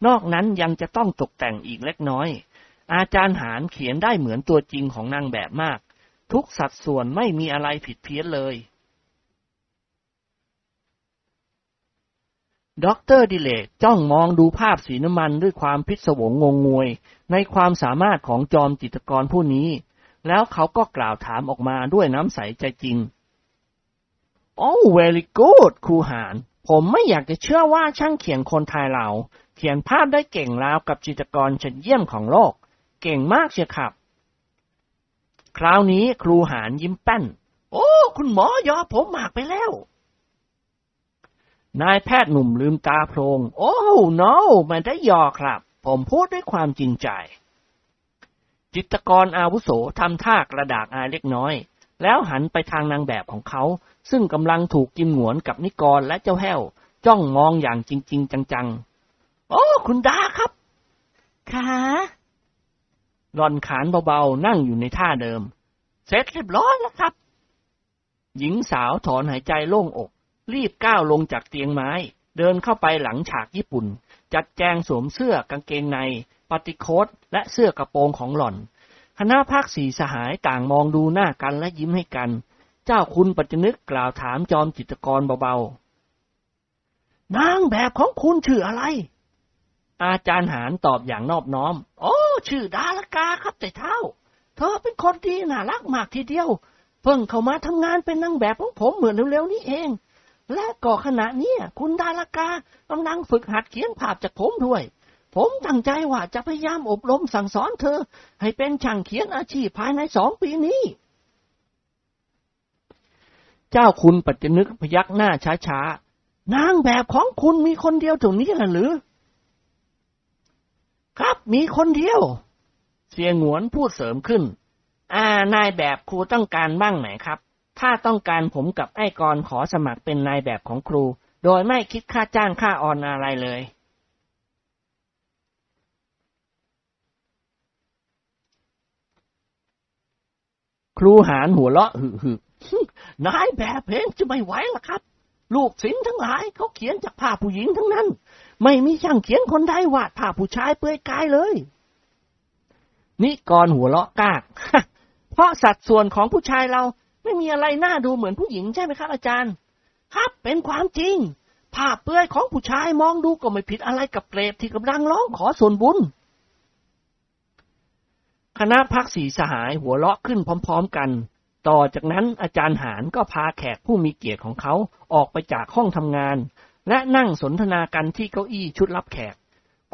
นอกนั้นยังจะต้องตกแต่งอีกเล็กน้อย อาจารย์หารเขียนได้เหมือนตัวจริงของนางแบบมาก ทุกสัดส่วนไม่มีอะไรผิดเพี้ยนเลยด็อกเตอร์ดิเรกจ้องมองดูภาพสีน้ำมันด้วยความพิศวงงงงวย ในความสามารถของจอมจิตกรผู้นี้ แล้วเขาก็กล่าวถามออกมาด้วยน้ำใสใจจริง โอ้ very good ครูหารผมไม่อยากจะเชื่อว่าช่างเขียนคนไทยเรา เขียนภาพได้เก่งราวกับจิตรกรชั้นเยี่ยมของโลก เก่งมากเชียวครับ คราวนี้ครูหารยิ้มแป้น โอ้ คุณหมอยอผมหมากไปแล้ว นายแพทย์หนุ่มลืมตาโพลง โอ้ no มันได้ยอครับ ผมพูดด้วยความจริงใจ จิตรกรอาวุโสทำท่ากระดากอายเล็กน้อย แล้วหันไปทางนางแบบของเขา ซึ่งกำลังถูกกิมหงวนกับนิกรและเจ้าแห้ว จ้องมองอย่างจริง ๆ จังๆ โอ้ คุณดาครับขาหล่อนขานเบาๆ นั่งอยู่ในท่าเดิม เสร็จเรียบร้อยแล้วครับ หญิงสาวถอนหายใจโล่งอก รีบก้าวลงจากเตียงไม้ เดินเข้าไปหลังฉากญี่ปุ่น จัดแจงสวมเสื้อกางเกงใน ปฏิโคตและเสื้อกระโปรงของหล่อน คณะภาคสีสหายต่างมองดูหน้ากันและยิ้มให้กัน เจ้าคุณปัจจนึกกล่าวถามจอมจิตกรเบาๆ นางแบบของคุณชื่ออะไร อาจารย์หารตอบอย่างนอบน้อม โอ้ ชื่อดาลกาครับแต่เท่า เธอเป็นคนดีน่ารักมากทีเดียว เพิ่งเข้ามาทำงานเป็นนางแบบของผมเหมือนเร็วๆนี้เองและก่อขณะนี้คุณดาลกากำลังฝึกหัดเขียนภาพจากผมด้วย ผมตั้งใจว่าจะพยายามอบรมสั่งสอนเธอ ให้เป็นช่างเขียนอาชีพภายในสองปีนี้ เจ้าคุณปัจจนึกพยักหน้าช้าๆ นางแบบของคุณมีคนเดียวตรงนี้หรือ ครับมีคนเดียว เสียงหงวนพูดเสริมขึ้น อ่านายแบบครูต้องการบ้างไหมครับ ถ้าต้องการผมกับไอ้กรขอสมัครเป็นนายแบบของครู โดยไม่คิดค่าจ้างค่าออนอะไรเลย ครูหารหัวเราะหึหึนายแบบเพลงจะไม่ไหวล่ะครับ ลูกศิลป์ทั้งหลายเขาเขียนจากภาพผู้หญิงทั้งนั้น ไม่มีช่างเขียนคนใดวาดภาพผู้ชายเปลือยกายเลย นิกรหัวเราะกากเพราะสัดส่วนของผู้ชายเราไม่มีอะไรน่าดูเหมือนผู้หญิงใช่ไหมครับ อาจารย์ ครับเป็นความจริง ภาพเปลือยของผู้ชายมองดูก็ไม่ผิดอะไรกับเปรตที่กำลังร้องขอส่วนบุญ คณะพักสีสหายหัวเราะขึ้นพร้อมๆกัน ต่อจากนั้นอาจารย์หานก็พาแขกผู้มีเกียรติของเขาออกไปจากห้องทำงาน และนั่งสนทนากันที่เก้าอี้ชุดรับแขก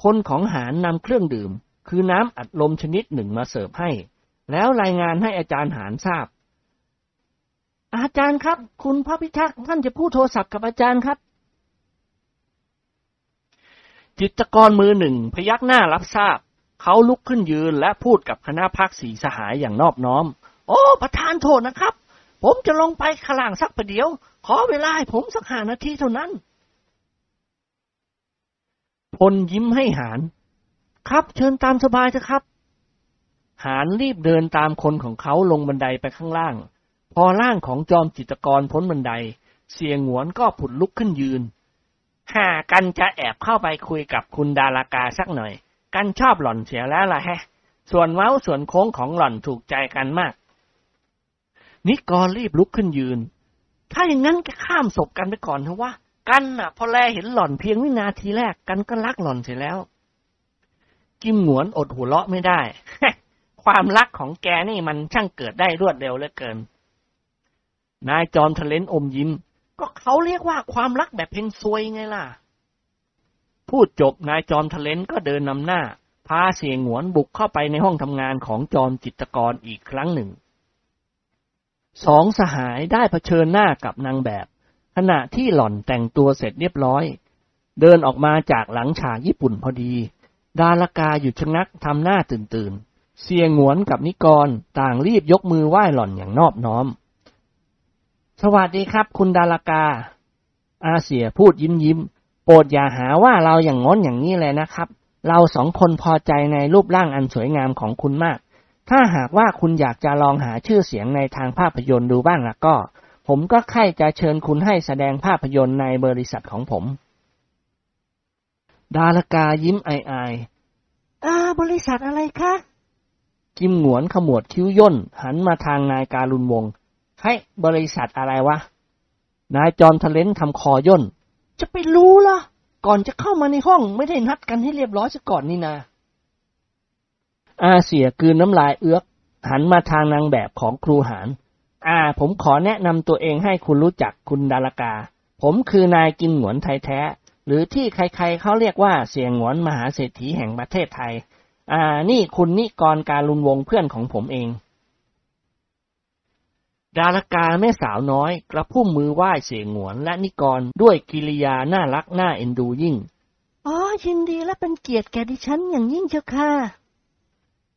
คนของหารนำเครื่องดื่ม คือน้ำอัดลมชนิดหนึ่งมาเสิร์ฟให้ แล้วรายงานให้อาจารย์หานทราบ อาจารย์ครับ คุณพระพิทักษ์ท่านจะพูดโทรศัพท์กับอาจารย์ครับ จิตกรมือหนึ่งพยักหน้ารับทราบ เขาลุกขึ้นยืนและพูดกับคณะพักสีสหายอย่างนอบน้อม โอ้ ประธานโทษนะครับ ผมจะลงไปขล่างสักประเดี๋ยว ขอเวลาให้ผมสักห้านาทีเท่านั้น พลยิ้มให้หารครับเชิญตามสบายเถอะครับ หารรีบเดินตามคนของเขาลงบันไดไปข้างล่าง พอร่างของจอมจิตกรพ้นบันได เสียงหวนก็ผุดลุกขึ้นยืนหากันจะแอบเข้าไปคุยกับคุณดารากาสักหน่อย กันชอบหล่อนเสียแล้วล่ะแฮะ ส่วนเว้าส่วนโค้งของหล่อนถูกใจกันมาก นิกรรีบลุกขึ้นยืน ถ้าอย่างนั้นก็ข้ามศพกันไปก่อนเถอะวะกันน่ะ พอแลเห็นหล่อนเพียงวินาทีแรกกันก็รักหล่อนเสียแล้ว กิมหงวนอดหัวเราะไม่ได้ ความรักของแกนี่มันช่างเกิดได้รวดเร็วเหลือเกิน นายจอมทะเลนอมยิ้ม ก็เขาเรียกว่าความรักแบบเพลงซวยไงล่ะ พูดจบนายจอมทะเลนก็เดินนำหน้า พาเสียงหวนบุกเข้าไปในห้องทำงานของจอมจิตกรอีกครั้งหนึ่ง สองสหายได้เผชิญหน้ากับนางแบบ ขณะที่หล่อนแต่งตัวเสร็จเรียบร้อย เดินออกมาจากหลังฉากญี่ปุ่นพอดี ดารากาหยุดชะงักทำหน้าตื่นตื่นเสียงหวนกับนิกรต่างรีบยกมือไหว้หล่อนอย่างนอบน้อม สวัสดีครับ คุณดารากา อาเสียพูดยิ้มยิ้ม โปรดอย่าหาว่าเราอย่างง้นอย่างนี้เลยนะครับ เราสองคนพอใจในรูปร่างอันสวยงามของคุณมาก ถ้าหากว่าคุณอยากจะลองหาชื่อเสียงในทางภาพยนตร์ดูบ้างล่ะก็ ผมก็ใคร่จะเชิญคุณให้แสดงภาพยนตร์ในบริษัทของผม ดารากายิ้มอายๆอ่าบริษัทอะไรคะกิมหงวนขมวดคิ้วย่น หันมาทางนายการุณวงศ์ให้บริษัทอะไรวะ นายจอมทะเลนทำคอย่น จะไปรู้ล่ะ ก่อนจะเข้ามาในห้องไม่ได้นัดกันให้เรียบร้อยซะก่อนนี่นา อาเสียกืนน้ำลายเอื้อกหันมาทางนางแบบของครูหารอ่า ผมขอแนะนำตัวเองให้คุณรู้จักคุณดารากา ผมคือนายกิมหงวนไทยแท้ หรือที่ใครๆเขาเรียกว่าเสียงหงวนมหาเศรษฐีแห่งประเทศไทย อ่า นี่คุณนิกรการลุนวงเพื่อนของผมเอง ดารากาแม่สาวน้อย กระพุ่มมือไหว้เสียงหงวนและนิกรด้วยกิริยาน่ารักน่าเอ็นดูยิ่ง อ๋อยินดีและเป็นเกียรติแก่ดิฉันอย่างยิ่งเจ้าค่ะ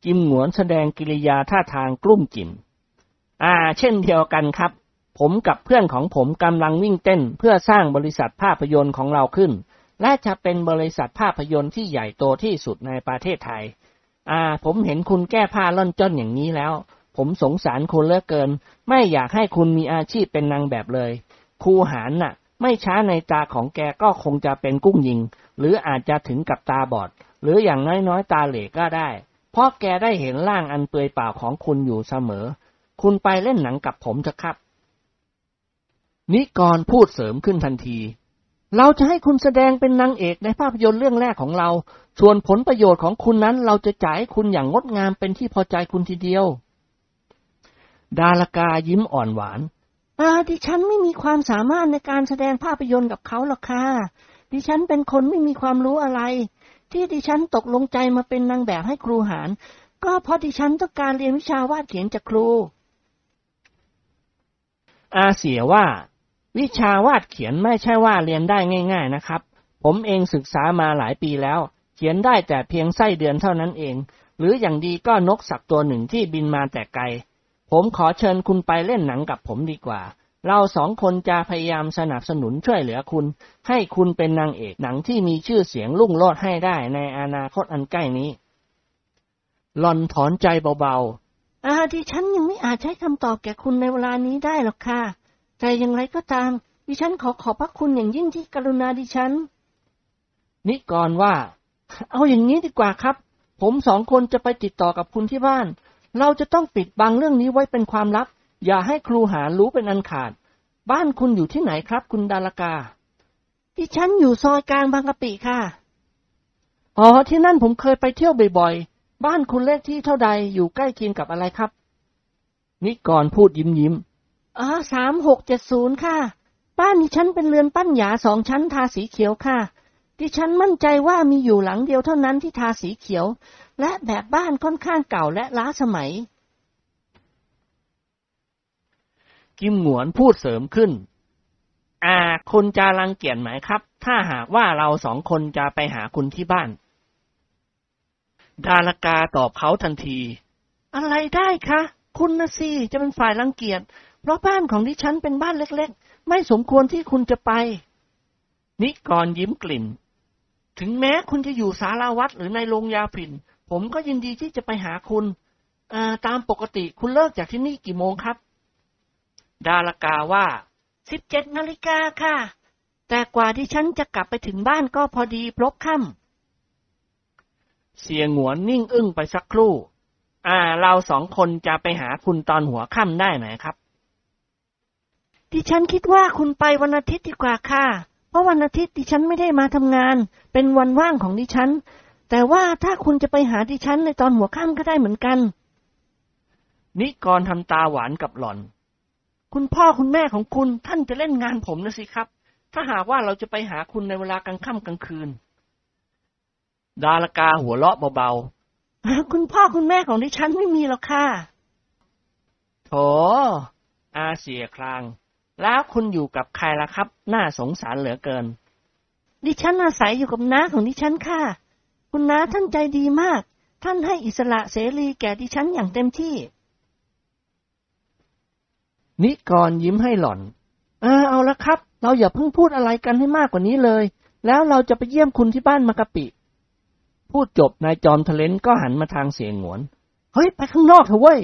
กิมหงวนแสดงกิริยาท่าทางกลุ้มกิ่มอ่า เช่นเดียวกันครับ ผมกับเพื่อนของผมกำลังวิ่งเต้นเพื่อสร้างบริษัทภาพยนตร์ของเราขึ้น และจะเป็นบริษัทภาพยนตร์ที่ใหญ่โตที่สุดในประเทศไทย อ่า ผมเห็นคุณแก้ผ้าล่อนจ้อนอย่างนี้แล้ว ผมสงสารคุณเลือเกิน ไม่อยากให้คุณมีอาชีพเป็นนางแบบเลย ครูหารน่ะ ไม่ช้าในตาของแกก็คงจะเป็นกุ้งยิง หรืออาจจะถึงกับตาบอด หรืออย่างน้อยๆ ตาเหล่ก็ได้ เพราะแกได้เห็นร่างอันเปลือยเปล่าของคุณอยู่เสมอ คุณไปเล่นหนังกับผมเถอะครับ นิกรพูดเสริมขึ้นทันที เราจะให้คุณแสดงเป็นนางเอกในภาพยนตร์เรื่องแรกของเรา ส่วนผลประโยชน์ของคุณนั้นเราจะจ่ายให้คุณอย่างงดงามเป็นที่พอใจคุณทีเดียว ดารากายิ้มอ่อนหวานอ่าดิฉันไม่มีความสามารถในการแสดงภาพยนตร์กับเขาหรอกค่ะ ดิฉันเป็นคนไม่มีความรู้อะไร ที่ดิฉันตกลงใจมาเป็นนางแบบให้ครูหาร ก็เพราะดิฉันต้องการเรียนวิชาวาดเขียนจากครู อาเสียว่า วิชาวาดเขียนไม่ใช่ว่าเรียนได้ง่าย ๆนะครับ ผมเองศึกษามาหลายปีแล้ว เขียนได้แต่เพียงไส้เดือนเท่านั้นเอง หรืออย่างดีก็นกสักตัวหนึ่งที่บินมาแต่ไกล ผมขอเชิญคุณไปเล่นหนังกับผมดีกว่า เราสองคนจะพยายามสนับสนุนช่วยเหลือคุณ ให้คุณเป็นนางเอกหนังที่มีชื่อเสียงรุ่งโรจน์ให้ได้ในอนาคตอันใกล้นี้หลอนถอนใจเบาๆ อาดิฉันยังไม่อาจใช้คำตอบแก่คุณในเวลานี้ได้หรอกค่ะ แต่อย่างไรก็ตาม ดิฉันขอขอบพระคุณอย่างยิ่งที่กรุณาดิฉัน นิกรว่า เอาอย่างนี้ดีกว่าครับ ผมสองคนจะไปติดต่อกับคุณที่บ้าน เราจะต้องปิดบังเรื่องนี้ไว้เป็นความลับ อย่าให้ครูหารู้เป็นอันขาด บ้านคุณอยู่ที่ไหนครับ คุณดารากาที่ฉันอยู่ซอยกลางบางกะปิค่ะ อ๋อ ที่นั่นผมเคยไปเที่ยวบ่อยๆ บ้านคุณเลขที่เท่าใดอยู่ใกล้เคียงกับอะไรครับ นิกรพูดยิ้มยิ้มอ๋อสามหกเจ็ดศูนย์ค่ะ บ้านดิฉันเป็นเรือนปั้นหยาสองชั้นทาสีเขียวค่ะ ดิฉันมั่นใจว่ามีอยู่หลังเดียวเท่านั้นที่ทาสีเขียว และแบบบ้านค่อนข้างเก่าและล้าสมัย กิมหงวนพูดเสริมขึ้นอ่าคุณจะรังเกียจไหมครับ ถ้าหากว่าเราสองคนจะไปหาคุณที่บ้าน ดารากาตอบเขาทันที อะไรได้คะ คุณนะสิจะเป็นฝ่ายรังเกียจ เพราะบ้านของดิฉันเป็นบ้านเล็ก ๆ ไม่สมควรที่คุณจะไป นิกรยิ้มกลิ่นถึงแม้คุณจะอยู่สาราวัดหรือในโรงยาผิน ผมก็ยินดีที่จะไปหาคุณอ่าตามปกติคุณเลิกจากที่นี่กี่โมงครับ ดารากาว่าสิบเจ็ดนาฬิกาค่ะ แต่กว่าที่ฉันจะกลับไปถึงบ้านก็พอดีพลบค่ำเสียงหวนนิ่งอึ้งไปสักครู่ อ่า เราสองคนจะไปหาคุณตอนหัวค่ำได้ไหมครับ ดิฉันคิดว่าคุณไปวันอาทิตย์ดีกว่าค่ะ เพราะวันอาทิตย์ดิฉันไม่ได้มาทำงาน เป็นวันว่างของดิฉัน แต่ว่าถ้าคุณจะไปหาดิฉันในตอนหัวค่ำก็ได้เหมือนกัน นิกรทำตาหวานกับหล่อน คุณพ่อคุณแม่ของคุณท่านจะเล่นงานผมนะสิครับ ถ้าหากว่าเราจะไปหาคุณในเวลากลางค่ำกลางคืน ดารากาหัวเราะเบาๆ คุณพ่อคุณแม่ของดิฉันไม่มีหรอกค่ะ โถ อาเสียคราง แล้วคุณอยู่กับใครล่ะครับ น่าสงสารเหลือเกิน ดิฉันอาศัยอยู่กับน้าของดิฉันค่ะ คุณน้าท่านใจดีมาก ท่านให้อิสระเสรีแก่ดิฉันอย่างเต็มที่ นิกรยิ้มให้หล่อน เออเอาละครับ เราอย่าเพิ่งพูดอะไรกันให้มากกว่านี้เลย แล้วเราจะไปเยี่ยมคุณที่บ้านมากะปิ พูดจบนายจอมทะเลนก็หันมาทางเสียงหงวน เฮ้ย ไปข้างนอกเถอะเว้ย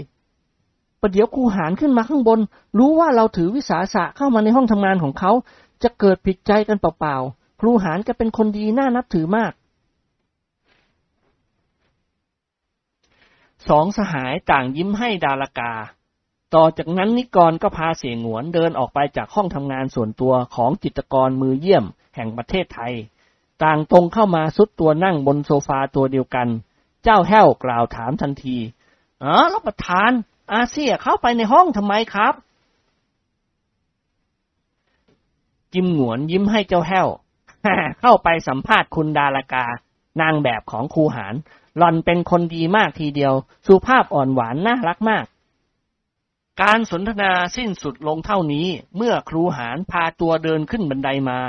ประเดี๋ยวครูหานขึ้นมาข้างบน รู้ว่าเราถือวิสาสะเข้ามาในห้องทำงานของเขา จะเกิดผิดใจกันเปล่าๆครูหานก็เป็นคนดีน่านับถือมาก สองสหายต่างยิ้มให้ดารากา ต่อจากนั้นนิกรก็พาเสียงหวนเดินออกไปจากห้องทำงานส่วนตัวของจิตกรมือเยี่ยมแห่งประเทศไทย ต่างตรงเข้ามาซุดตัวนั่งบนโซฟาตัวเดียวกัน เจ้าแห้วกล่าวถามทันทีอ๋อรับประทาน อาเซียเข้าไปในห้องทำไมครับ จิมหวนยิ้มให้เจ้าแห้วเข้าไปสัมภาษณ์คุณดารากา นางแบบของครูหาน หล่อนเป็นคนดีมากทีเดียว สุภาพอ่อนหวานน่ารักมาก การสนทนาสิ้นสุดลงเท่านี้ เมื่อครูหานพาตัวเดินขึ้นบันไดมา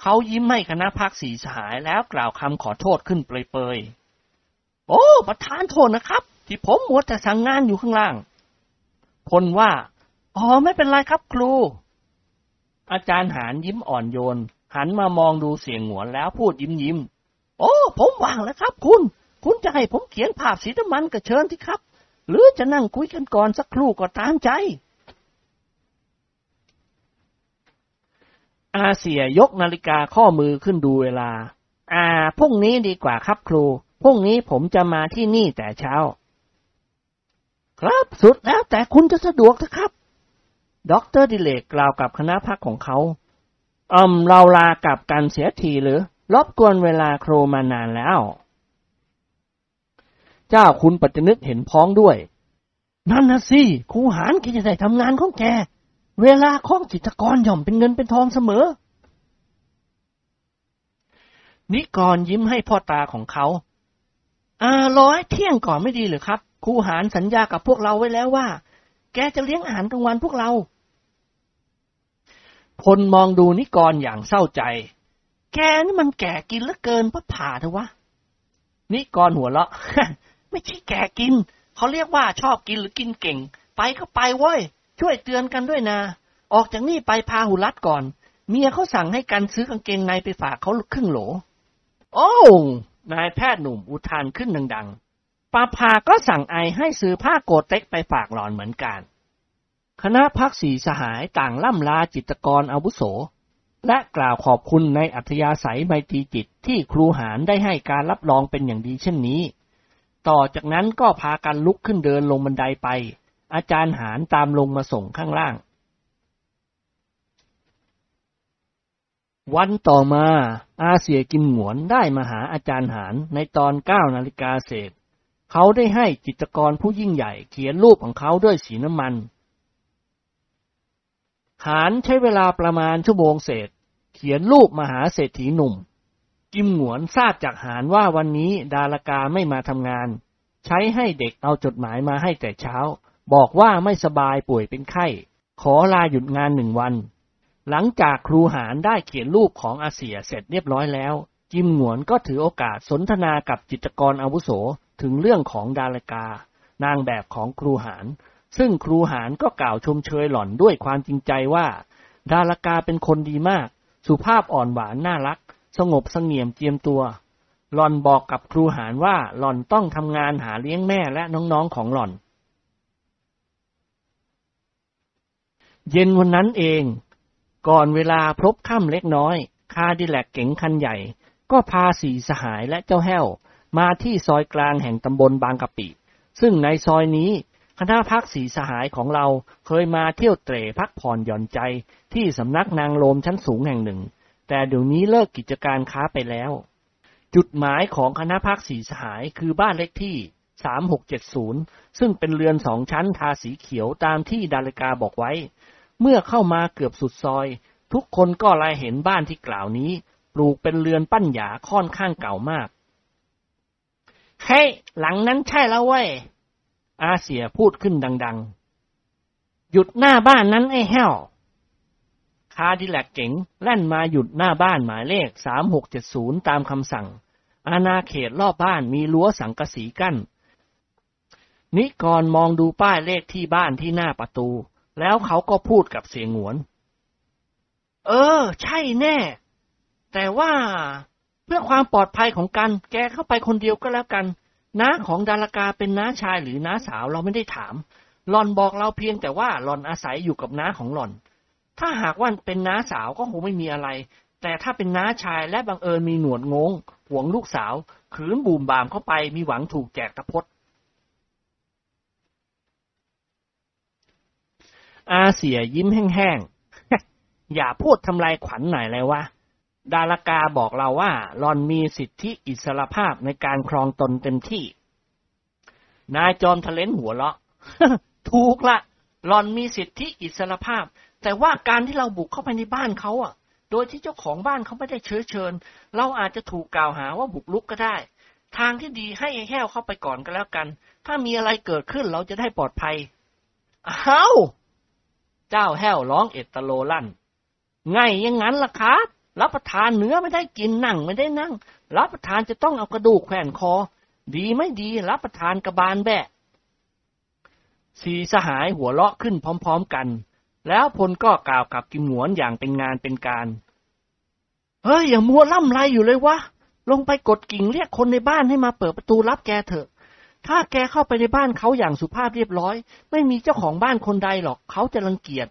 เขายิ้มให้คณะพักสีสหายแล้วกล่าวคำขอโทษขึ้นเปรยๆ โอ้ ประธานโทษนะครับ ที่ผมมัวแต่สั่งงานอยู่ข้างล่าง พลว่า อ๋อ ไม่เป็นไรครับครู อาจารย์หานยิ้มอ่อนโยน หันมามองดูเสียงหงวนแล้วพูดยิ้มยิ้มโอ้ ผมว่างแล้วครับคุณ คุณจะให้ผมเขียนภาพสีน้ำมันก็เชิญที่ครับ หรือจะนั่งคุยกันก่อนสักครู่ก็ตามใจ อาเสี่ยยกนาฬิกาข้อมือขึ้นดูเวลา อ่าพรุ่งนี้ดีกว่าครับครูพรุ่งนี้ผมจะมาที่นี่แต่เช้า ครับสุดแล้วแต่คุณจะสะดวกนะครับด็อกเตอร์ดิเรกกล่าวกับคณะพรรคของเขาอืมเราลากลับกันเสียทีเรารบกวนเวลาครูมานานแล้ว เจ้าคุณปัจจนึกเห็นพ้องด้วย นั่นนะสิครูหานแกจะได้ทำงานของแก เวลาของจิตกรย่อมเป็นเงินเป็นทองเสมอ นิกรยิ้มให้พ่อตาของเขา อ่ารอให้เที่ยงก่อนไม่ดีหรือครับครูหานสัญญากับพวกเราไว้แล้วว่า แกจะเลี้ยงอาหารกลางวันพวกเราพลมองดูนิกรอย่างเศร้าใจ แกนี่มันแก่กินเหลือเกินพระผ่าเถอะวะ นิกรหัวเราะ ไม่ใช่แก่กิน เขาเรียกว่าชอบกินหรือกินเก่ง ไปก็ไปเว้ย ช่วยเตือนกันด้วยนะ ออกจากนี่ไปพาหุรัดก่อน เมียเขาสั่งให้กันซื้อกางเกงในไปฝากเขาครึ่งโหล โอ้นายแพทย์หนุ่มอุทานขึ้นดังๆปาพาก็สั่งไอให้ซื้อผ้าโกเต็กไปฝากหลอนเหมือนกัน คณะพักสีสหายต่างล่ำลาจิตกรอาวุโส และกล่าวขอบคุณในอัธยาศัยไมตรีจิตที่ครูหารได้ให้การรับรองเป็นอย่างดีเช่นนี้ ต่อจากนั้นก็พากันลุกขึ้นเดินลงบันไดไป อาจารย์หารตามลงมาส่งข้างล่าง วันต่อมา อาเสียกิมหวนได้มาหาอาจารย์หารในตอนเก้านาฬิกาเศษ เขาได้ให้จิตรกรผู้ยิ่งใหญ่เขียนรูปของเขาด้วยสีน้ำมัน หารใช้เวลาประมาณชั่วโมงเศษ เขียนรูปมหาเศรษฐีหนุ่ม กิมหวนทราบจากหารว่าวันนี้ดารากาไม่มาทำงาน ใช้ให้เด็กเอาจดหมายมาให้แต่เช้า บอกว่าไม่สบายป่วยเป็นไข้ ขอลาหยุดงานหนึ่งวัน หลังจากครูหารได้เขียนรูปของอาเสียเสร็จเรียบร้อยแล้วจิมหวนก็ถือโอกาสสนทนากับจิตรกรอาวุโสถึงเรื่องของดารากา นางแบบของครูหารซึ่งครูหารก็กล่าวชมเชยหล่อนด้วยความจริงใจว่า ดารากาเป็นคนดีมาก สุภาพอ่อนหวานน่ารัก สงบสงี่ยมเจียมตัว หล่อนบอกกับครูหารว่าหล่อนต้องทำงานหาเลี้ยงแม่และน้องๆของหล่อน เย็นวันนั้นเอง ก่อนเวลาพบค่ำเล็กน้อย คาดิแลกเก๋งคันใหญ่ ก็พาสีสหายและเจ้าแห้ว มาที่ซอยกลางแห่งตำบลบางกะปิ ซึ่งในซอยนี้คณะพักสีสหายของเราเคยมาเที่ยวเตร่พักผ่อนหย่อนใจที่สำนักนางโลมชั้นสูงแห่งหนึ่ง แต่เดี๋ยวนี้เลิกกิจการค้าไปแล้ว จุดหมายของคณะพักสีสหายคือบ้านเลขที่ 3670 ซึ่งเป็นเรือนสองชั้นทาสีเขียวตามที่ดาริกาบอกไว้ เมื่อเข้ามาเกือบสุดซอย ทุกคนก็ลายเห็นบ้านที่กล่าวนี้ ปลูกเป็นเรือนปั้นหยาค่อนข้างเก่ามากเฮ้ hey, หลังนั้นใช่แล้วเว้ย อาเสียพูดขึ้นดัง ๆ หยุดหน้าบ้านนั้นไอ้แห้วาดิแลกเก๋งแล่นมาหยุดหน้าบ้านหมายเลข 3670 ตามคำสั่ง อาณาเขตรอบบ้านมีรั้วสังกะสีกั้น นิกรมองดูป้ายเลขที่บ้านที่หน้าประตู แล้วเขาก็พูดกับเสียงหวน เออ ใช่แน่ แต่ว่าเพื่อความปลอดภัยของกัน แกเข้าไปคนเดียวก็แล้วกันน้าของดารากาเป็นน้าชายหรือน้าสาวเราไม่ได้ถามหล่อนบอกเราเพียงแต่ว่าหล่อนอาศัยอยู่กับน้าของหล่อน ถ้าหากว่าเป็นน้าสาวก็คงไม่มีอะไร แต่ถ้าเป็นน้าชายและบังเอิญมีหนวดงงหวงลูกสาว ขืนบูมบามเข้าไปมีหวังถูกแจกตะพดอาเสียยิ้มแห้งๆ อย่าพูดทำลายขวัญหน่อยเลยวะ ดารากาบอกเราว่าหลอนมีสิทธิอิสรภาพในการครองตนเต็มที่ นายจอมทะเลนหัวเราะ ถูกละหลอนมีสิทธิอิสรภาพ แต่ว่าการที่เราบุกเข้าไปในบ้านเขาอะ โดยที่เจ้าของบ้านเขาไม่ได้เชื้อเชิญ เราอาจจะถูกกล่าวหาว่าบุกลุกก็ได้ ทางที่ดีให้ไอ้แห้วเข้าไปก่อนก็แล้วกัน ถ้ามีอะไรเกิดขึ้นเราจะได้ปลอดภัยเอ้าเจ้าแห้วร้องเอตโลลั่น ไงยังงั้นล่ะครับรับประทานเนื้อไม่ได้กินนั่งไม่ได้นั่ง รับประทานจะต้องเอากระดูกแขวนคอ ดีไม่ดี รับประทานกระบาลแบะสีสหายหัวเราะขึ้นพร้อม ๆกัน แล้วพลก็กล่าวกับกิมหนวนอย่างเป็นงานเป็นการ เฮ้ย อย่ามัวล่ำไรอยู่เลยวะ ลงไปกดกิ่งเรียกคนในบ้านให้มาเปิดประตูรับแกเถอะ ถ้าแกเข้าไปในบ้านเขาอย่างสุภาพเรียบร้อย ไม่มีเจ้าของบ้านคนใดหรอกเขาจะรังเกียจ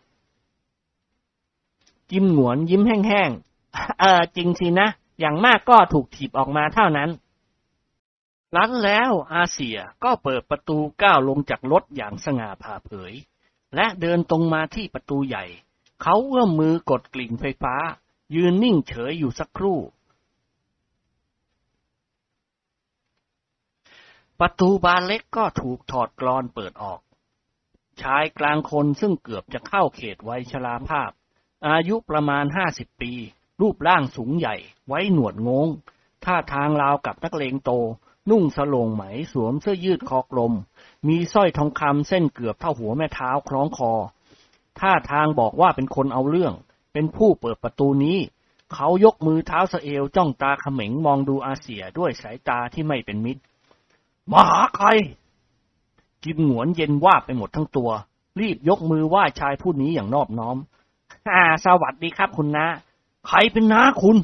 จิมหนวนยิ้มแห้งๆ เออจริงสินะ อย่างมากก็ถูกถีบออกมาเท่านั้นหลังแล้วอาเซียก็เปิดประตูก้าวลงจากรถอย่างสง่าผ่าเผย และเดินตรงมาที่ประตูใหญ่ เขาเอื้อมมือกดกลิ่งไฟฟ้า ยืนนิ่งเฉยอยู่สักครู่ ประตูบานเล็กก็ถูกถอดกรอนเปิดออก ชายกลางคนซึ่งเกือบจะเข้าเขตวัยชราภาพ อายุประมาณห้าสิบปี รูปร่างสูงใหญ่ ไว้หนวดงงท่าทางราวกับนักเลงโต นุ่งสโลงไหมสวมเสื้อยืดคอกลม มีสร้อยทองคำเส้นเกือบเท่าหัวแม่เท้าคล้องคอ ท่าทางบอกว่าเป็นคนเอาเรื่อง เป็นผู้เปิดประตูนี้ เขายกมือเท้าสเอวจ้องตาเขม็งมองดูอาเซียด้วยสายตาที่ไม่เป็นมิตร มาหาใครกิมหงวนเย็นว่าไปหมดทั้งตัว รีบยกมือไหว้ชายผู้นี้อย่างนอบน้อม อ่า สวัสดีครับคุณนะ ใครเป็นน้าคุณ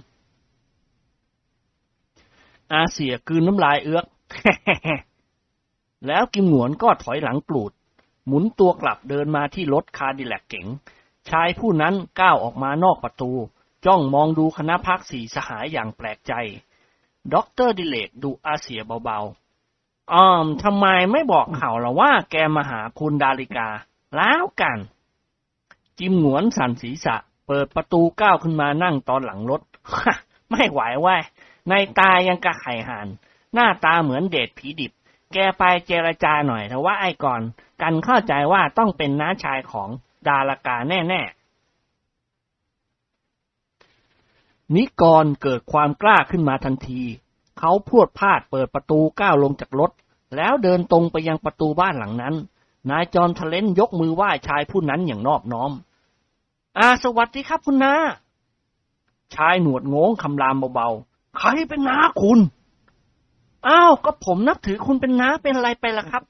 อาเสียกืนน้ำลายเอื้อก แล้วกิมหงวนก็ถอยหลังกลูด หมุนตัวกลับเดินมาที่รถคาร์ดิแลกเก๋ง ชายผู้นั้นก้าวออกมานอกประตู จ้องมองดูคณะพักสีสหายอย่างแปลกใจด็อกเตอร์ดิเรกดุอาเสี่ยเบาๆอ้าวทำไมไม่บอกเขาล่ะว่าแกมาหาคุณดาริกา แล้วกัน กิมหงวนสั่นศีรษะ เปิดประตูก้าวขึ้นมานั่งตอนหลังรถ ไม่ไหวโว้ยนัยน์ตายังกะไข่ห่านหน้าตาเหมือนเดชผีดิบ แกไปเจรจาหน่อยแต่ว่าไอ้ก่อน กันเข้าใจว่าต้องเป็นน้าชายของดาริกาแน่ๆ นิกรเกิดความกล้าขึ้นมาทันที เขาพรวดพลาดเปิดประตูก้าวลงจากรถ แล้วเดินตรงไปยังประตูบ้านหลังนั้น นายจอมทะเลนยกมือไหว้ชายผู้นั้นอย่างนอบน้อม อาสวัสดีครับคุณนาชายหนวดง้งคำรามเบาๆ ใครเป็นน้าคุณ อ้าวก็ผมนับถือคุณเป็นน้าเป็นอะไรไปล่ะครับ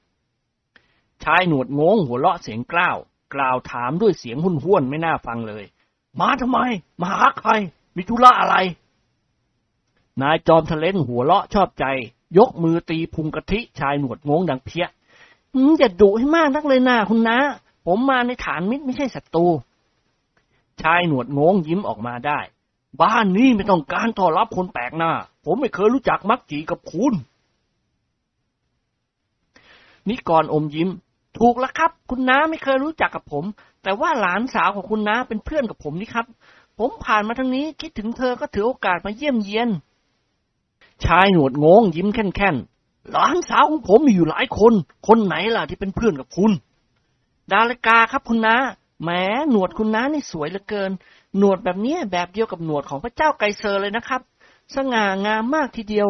ชายหนวดง้งหัวเราะเสียงกล้าว กล่าวถามด้วยเสียงหุ่นห้วนไม่น่าฟังเลย มาทำไม มาหาใคร มีธุระอะไร นายจอมทะเลนหัวเราะชอบใจ ยกมือตีพุงกะทิชายหนวดง้งดังเพี้ยอย่าดุให้มากนักเลยนาคุณนะ ผมมาในฐานมิตรไม่ใช่ศัตรูชายหนวดง้งยิ้มออกมาได้ บ้านนี้ไม่ต้องการต้อนรับคนแปลกหน้า ผมไม่เคยรู้จักมักจีกับคุณ นิกรอมยิ้ม ถูกแล้วครับ คุณน้าไม่เคยรู้จักกับผม แต่ว่าหลานสาวของคุณน้าเป็นเพื่อนกับผมนี่ครับ ผมผ่านมาทางนี้คิดถึงเธอก็ถือโอกาสมาเยี่ยมเยียน ชายหนวดงงยิ้มแค่นๆหลานสาวของผมมีอยู่หลายคน คนไหนล่ะที่เป็นเพื่อนกับคุณ ดาลกาครับคุณน้าแหมหนวดคุณน้านี่สวยเหลือเกิน หนวดแบบนี้แบบเดียวกับหนวดของพระเจ้าไกเซอร์เลยนะครับ สง่างามมากทีเดียว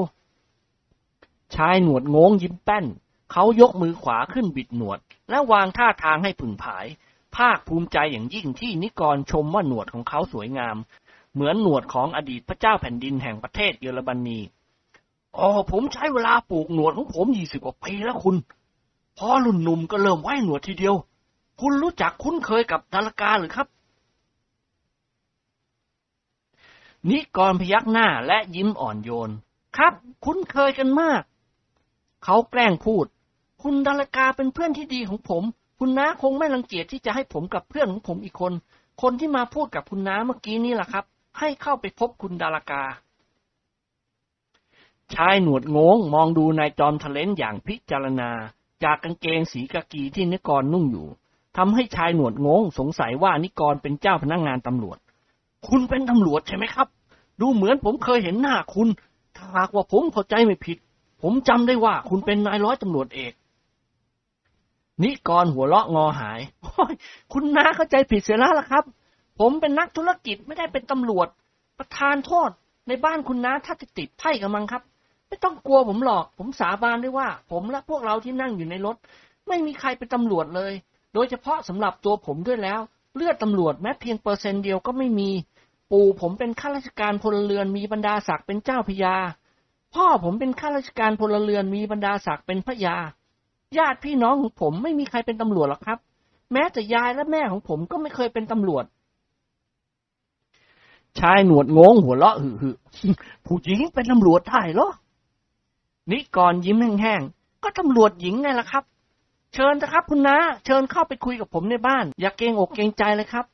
ชายหนวดงงยิ้มแป้น เขายกมือขวาขึ้นบิดหนวด และวางท่าทางให้ผึ่งผาย ภาคภูมิใจอย่างยิ่งที่นิกรชมว่าหนวดของเขาสวยงาม เหมือนหนวดของอดีตพระเจ้าแผ่นดินแห่งประเทศเยอรมนีอ๋อผมใช้เวลาปลูกหนวดของผมยี่สิบกว่าปีแล้วคุณ พอรุ่นหนุ่มก็เริ่มไว้หนวดทีเดียว คุณรู้จักคุ้นเคยกับดารากาหรือครับ นิกรพยักหน้าและยิ้มอ่อนโยน ครับ คุ้นเคยกันมาก เขาแกล้งพูด คุณดารากาเป็นเพื่อนที่ดีของผม คุณน้าคงไม่รังเกียจที่จะให้ผมกับเพื่อนของผมอีกคน คนที่มาพูดกับคุณน้าเมื่อกี้นี่แหละครับ ให้เข้าไปพบคุณดารากา ชายหนวดงงมองดูนายจอมทะเลนอย่างพิจารณา จากกางเกงสีกากีที่นิกรนุ่งอยู่ทำให้ชายหนวดงงสงสัยว่านิกรเป็นเจ้าพนักงงานตำรวจ คุณเป็นตำรวจใช่ไหมครับ ดูเหมือนผมเคยเห็นหน้าคุณ ถ้าหากว่าผมเข้าใจไม่ผิด ผมจำได้ว่าคุณเป็นนายร้อยตำรวจเอกนิกรหัวเราะงอหาย คุณน้าเข้าใจผิดเสียแล้วล่ะครับ ผมเป็นนักธุรกิจไม่ได้เป็นตำรวจ ประธานโทษ ในบ้านคุณน้าถ้าจะติดไพ่กับมังครับ ไม่ต้องกลัวผมหรอก ผมสาบานได้ว่า ผมและพวกเราที่นั่งอยู่ในรถ ไม่มีใครเป็นตำรวจเลย โดยเฉพาะสำหรับตัวผมด้วยแล้ว เลือดตำรวจแม้เพียงเปอร์เซ็นต์เดียวก็ไม่มี ปู่ผมเป็นข้าราชการพลเรือนมีบรรดาศักดิ์เป็นเจ้าพญา พ่อผมเป็นข้าราชการพลเรือนมีบรรดาศักดิ์เป็นพระยา ญาติพี่น้องของผมไม่มีใครเป็นตำรวจหรอกครับ แม้แต่ยายและแม่ของผมก็ไม่เคยเป็นตำรวจ ชายหนวดงงหัวเราะหึ่ผู้หญิงเป็นตำรวจได้เหรอ นิกรยิ้มแห้งๆ ก็ตำรวจหญิงไงล่ะครับ เชิญนะครับคุณน้าเชิญเข้าไปคุยกับผมในบ้าน อย่าเกรงอกเกรงใจเลยครับ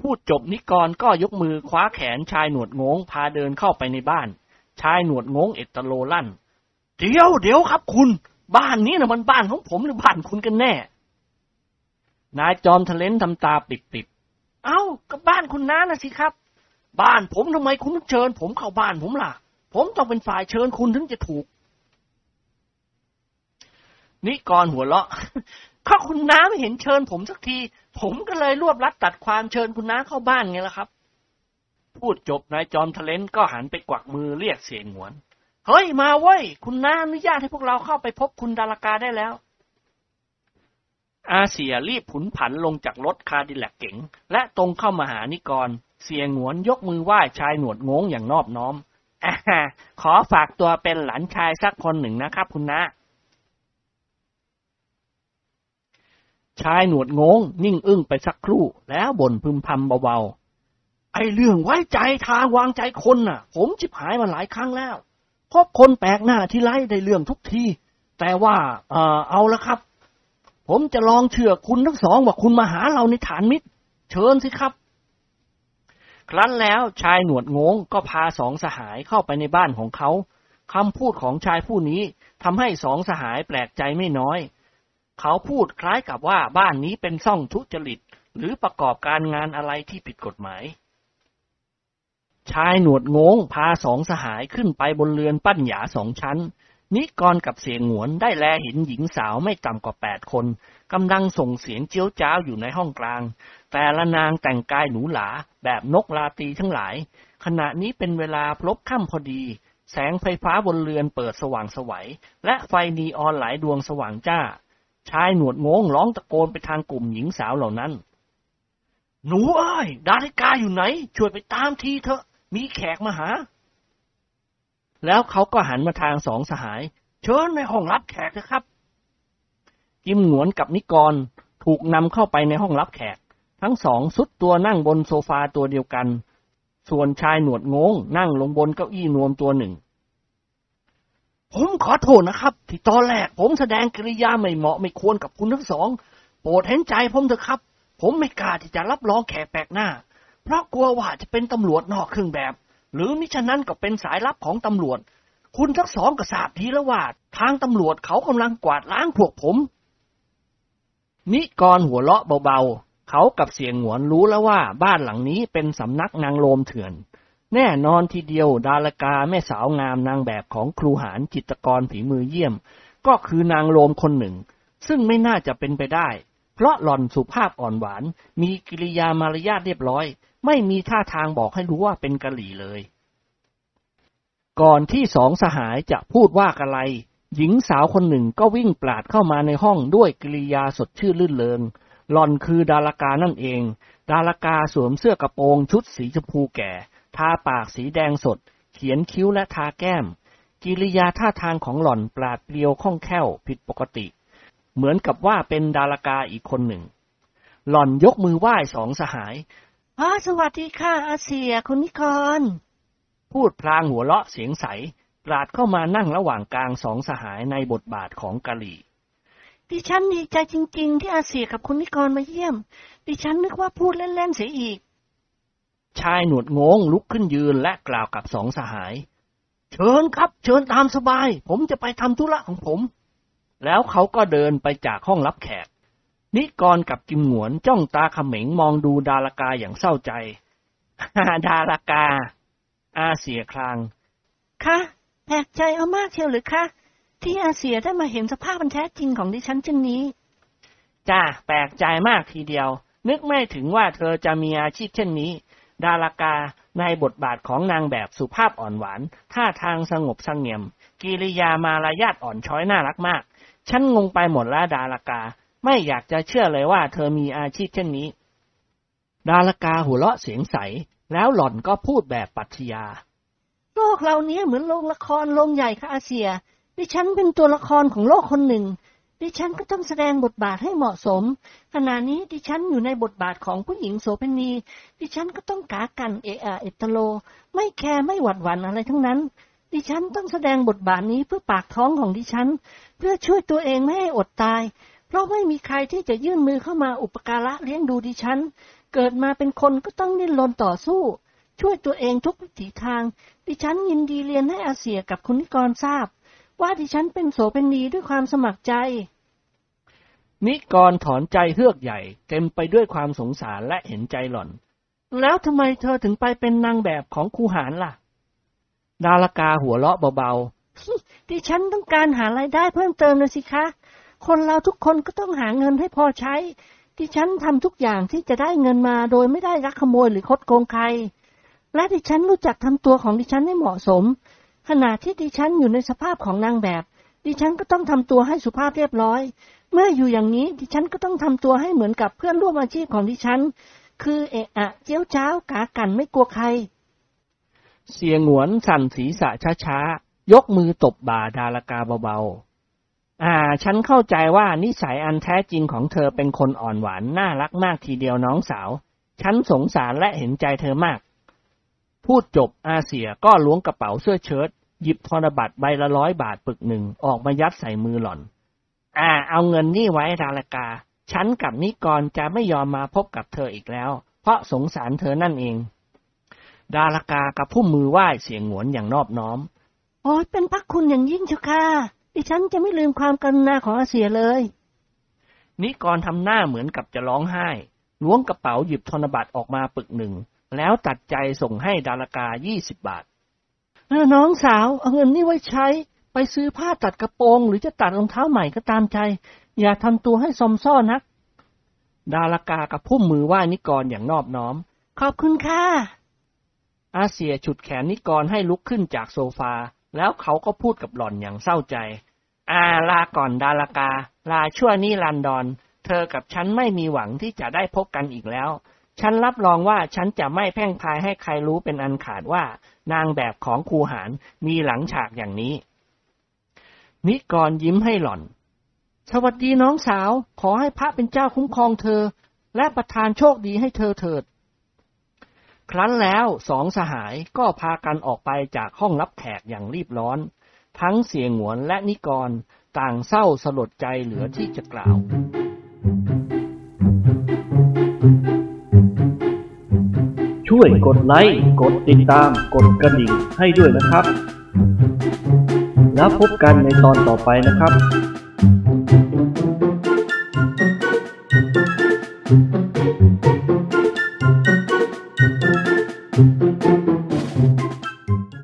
พูดจบนิกรก็ยกมือคว้าแขนชายหนวดงงพาเดินเข้าไปในบ้าน ชายหนวดงงเอตโลลั่น เดี๋ยวเดี๋ยวครับคุณ บ้านนี้นะมันบ้านของผมหรือบ้านคุณกันแน่ นายจอมทะเลนทำตาปิดๆเอ้าก็บ้านคุณน้านะสิครับ บ้านผมทำไมคุณเชิญ ผมเข้าบ้านผมล่ะ ผมต้องเป็นฝ่ายเชิญคุณถึงจะถูกนิกรหัวเราะ ข้าคุณน้าไม่เห็นเชิญผมสักที ผมก็เลยรวบรัดตัดความเชิญคุณน้าเข้าบ้านไงล่ะครับ พูดจบนายจอมทะเลนก็หันไปกวักมือเรียกเสียงหวน เฮ้ยมาเว้ย คุณน้าอนุญาตให้พวกเราเข้าไปพบคุณดารากาได้แล้ว อาเสียรีบผุนผันลงจากรถคาดิแลกเก๋งและตรงเข้ามาหานิกร เสียงหวนยกมือไหว้ชายหนวดงงอย่างนอบน้อมอขอฝากตัวเป็นหลานชายสักคนหนึ่งนะครับคุณน้า ชายหนวดงง นิ่งอึ้งไปสักครู่ แล้วบ่นพึมพำเบาๆ ไอเรื่องไว้ใจทางวางใจคนน่ะ ผมจิบหายมาหลายครั้งแล้วพบคนแปลกหน้าที่ไล่ได้เรื่องทุกที แต่ว่าเออเอาละครับ ผมจะลองเชื่อคุณทั้งสองว่าคุณมาหาเราในฐานมิตร เชิญสิครับ ครั้นแล้วชายหนวดงงก็พาสองสหายเข้าไปในบ้านของเขาคำพูดของชายผู้นี้ทำให้สองสหายแปลกใจไม่น้อย เขาพูดคล้ายกับว่าบ้านนี้เป็นซ่องทุจริต หรือประกอบการงานอะไรที่ผิดกฎหมาย ชายหนวดงงพาสองสหายขึ้นไปบนเรือนปั้นหยาสองชั้น นิกรกับเสียงหวนได้แลเห็นหญิงสาวไม่ต่ำกว่าแปดคนกำลังส่งเสียงเจียวจ้าวอยู่ในห้องกลาง แต่ละนางแต่งกายหนูหลาแบบนกลาตีทั้งหลาย ขณะนี้เป็นเวลาพลบค่ำพอดีแสงไฟฟ้าบนเรือนเปิดสว่างสวัย และไฟนีออนหลายดวงสว่างจ้า ชายหนวดงงร้องตะโกนไปทางกลุ่มหญิงสาวเหล่านั้น หนูเอ้ย ดาริกาอยู่ไหน ช่วยไปตามทีเถอะ มีแขกมาหา แล้วเขาก็หันมาทางสองสหาย เชิญในห้องรับแขกเถอะครับ กิมหนวนกับนิกรถูกนำเข้าไปในห้องรับแขก ทั้งสองสุดตัวนั่งบนโซฟาตัวเดียวกัน ส่วนชายหนวดงงนั่งลงบนเก้าอี้นวมตัวหนึ่ง ผมขอโทษนะครับ ที่ตอนแรกผมแสดงกิริยาไม่เหมาะไม่ควรกับคุณทั้งสอง โปรดเห็นใจผมเถอะครับ ผมไม่กล้าที่จะรับรองแขกแปลกหน้า เพราะกลัวว่าจะเป็นตำรวจนอกเครื่องแบบ หรือมิฉะนั้นก็เป็นสายลับของตำรวจ คุณทั้งสองก็ทราบดีแล้วว่า ทางตำรวจเขากำลังกวาดล้างพวกผม นิกรหัวเราะเบาๆ เขากับเสียงหวนรู้แล้วว่าบ้านหลังนี้เป็นสำนักนางโลมเถื่อน แน่นอนทีเดียวดาลกาแม่สาวงามนางแบบของครูหารจิตกรฝีมือเยี่ยม ก็คือนางโลมคนหนึ่ง ซึ่งไม่น่าจะเป็นไปได้ เพราะหล่อนสุภาพอ่อนหวาน มีกิริยามารยาทเรียบร้อย ไม่มีท่าทางบอกให้รู้ว่าเป็นกะหลี่เลย ก่อนที่สองสหายจะพูดว่าอะไร หญิงสาวคนหนึ่งก็วิ่งปราดเข้ามาในห้องด้วยกิริยาสดชื่นลื่นเริงหล่อนคือดาลกานั่นเอง ดาลกาสวมเสื้อกระโปรงชุดสีชมพูแก่ ทาปากสีแดงสด เขียนคิ้วและทาแก้ม กิริยาท่าทางของหล่อนปราดเปรียวคล่องแคล่วผิดปกติ เหมือนกับว่าเป็นดาลกาอีกคนหนึ่ง หล่อนยกมือไหว้สองสหายอ๋อสวัสดีค่ะอาเซียคุณนิกร พูดพลางหัวเราะเสียงใสปราดเข้ามานั่งระหว่างกลางสองสหายในบทบาทของกะหลี่ ดิฉันดีใจจริง ๆ ที่อาเซียกับคุณนิกรมาเยี่ยม ดิฉันนึกว่าพูดเล่นๆเสียอีก ชายหนวดงงลุกขึ้นยืนและกล่าวกับสองสหาย เชิญครับ เชิญตามสบาย ผมจะไปทำธุระของผม แล้วเขาก็เดินไปจากห้องรับแขก นิกรกับกิมหงวนจ้องตาเขม็งมองดูดาลกาอย่างเศร้าใจ ดาลกา อาเสียครางคะแปลกใจเอามากเชียวหรือคะที่อาเซียได้มาเห็นสภาพมันแท้จริงของดิฉันเช่นนี้จ้าแปลกใจมากทีเดียว นึกไม่ถึงว่าเธอจะมีอาชีพเช่นนี้ ดาลกาในบทบาทของนางแบบสุภาพอ่อนหวาน ท่าทางสงบสงเงียม กิริยามารยาทอ่อนช้อยน่ารักมาก ฉันงงไปหมดแล้วดาลกา ไม่อยากจะเชื่อเลยว่าเธอมีอาชีพเช่นนี้ ดาลกาหัวเราะเสียงใส แล้วหล่อนก็พูดแบบปัชญาโลกเราเนี้ยเหมือนโรงละครโรงใหญ่ค่ะอาเซีย ดิฉันเป็นตัวละครของโลกคนหนึ่ง ดิฉันก็ต้องแสดงบทบาทให้เหมาะสม ขณะนี้ดิฉันอยู่ในบทบาทของผู้หญิงโสเภณี ดิฉันก็ต้องกากันเอะอะเอตโล ไม่แคร์ไม่หวัดหวั่นอะไรทั้งนั้น ดิฉันต้องแสดงบทบาทนี้เพื่อปากท้องของดิฉัน เพื่อช่วยตัวเองไม่ให้อดตาย เพราะไม่มีใครที่จะยื่นมือเข้ามาอุปการะเลี้ยงดูดิฉัน เกิดมาเป็นคนก็ต้องดิ้นรนต่อสู้ ช่วยตัวเองทุกวิถีทาง ดิฉันยินดีเรียนให้อาเซียกับคุณนิกรทราบว่าดิฉันเป็นโสเภณีด้วยความสมัครใจ นิกรถอนใจเฮือกใหญ่ เต็มไปด้วยความสงสารและเห็นใจหล่อน แล้วทำไมเธอถึงไปเป็นนางแบบของครูหารล่ะ ดาลกาหัวเราะเบาๆดิฉันต้องการหารายได้เพิ่มเติมนะสิคะ คนเราทุกคนก็ต้องหาเงินให้พอใช้ดิฉันทำทุกอย่างที่จะได้เงินมาโดยไม่ได้รักขโมยหรือคดโกงใคร และดิฉันรู้จักทำตัวของดิฉันให้เหมาะสม ขณะที่ดิฉันอยู่ในสภาพของนางแบบ ดิฉันก็ต้องทำตัวให้สุภาพเรียบร้อย เมื่ออยู่อย่างนี้ดิฉันก็ต้องทำตัวให้เหมือนกับเพื่อนร่วมอาชีพของดิฉัน คือเอะอะเจียวเจ้ากากันไม่กลัวใคร เสียงหวนสั่นศีรษะช้าๆ ยกมือตบบ่าดาลกาเบาๆ อ่า ฉันเข้าใจว่านิสัยอันแท้จริงของเธอเป็นคนอ่อนหวานน่ารักมากทีเดียวน้องสาว ฉันสงสารและเห็นใจเธอมาก พูดจบอาเสียก็ล้วงกระเป๋าเสื้อเชิ้ตหยิบธนบัตรใบละร้อยบาทปึกหนึ่งออกมายัดใส่มือหล่อน อ่า เอาเงินนี่ไว้ดาลกา ฉันกับนิกรจะไม่ยอมมาพบกับเธออีกแล้ว เพราะสงสารเธอนั่นเอง ดารากากับผู้มือไหว้เสียงหงวนอย่างนอบน้อม โอ้ยเป็นพระคุณอย่างยิ่งเจ้าค่ะ ดิฉันจะไม่ลืมความกรุณาของอาเสียเลย นิกรทำหน้าเหมือนกับจะร้องไห้ ล้วงกระเป๋าหยิบธนบัตรออกมาปึกหนึ่ง แล้วตัดใจส่งให้ดารากายี่สิบบาทเออน้องสาวเอาเงินนี่ไว้ใช้ ไปซื้อผ้าตัดกระโปรง หรือจะตัดรองเท้าใหม่ก็ตามใจ อย่าทำตัวให้ซอมซ่อนัก ดารากากับพุ่มมือไหว้นิกรอย่างนอบน้อม ขอบคุณค่ะ อาเซียฉุดแขนนิกรให้ลุกขึ้นจากโซฟา แล้วเขาก็พูดกับหล่อนอย่างเศร้าใจ อาลาก่อนดารากา ลาชั่วนิรันดรเธอกับฉันไม่มีหวังที่จะได้พบกันอีกแล้ว ฉันรับรองว่าฉันจะไม่แพร่งพรายให้ใครรู้เป็นอันขาดว่า นางแบบของครูหารมีหลังฉากอย่างนี้ นิกรยิ้มให้หล่อน สวัสดีน้องสาว ขอให้พระเป็นเจ้าคุ้มครองเธอ และประทานโชคดีให้เธอเถิด ครั้นแล้วสองสหายก็พากันออกไปจากห้องรับแขกอย่างรีบร้อน ทั้งเสียงหวนและนิกรต่างเศร้าสลดใจเหลือที่จะกล่าวช่วยกดไลค์ กดติดตาม กดกระดิ่งให้ด้วยนะครับ แล้วพบกันในตอนต่อไปนะครับ Thank you.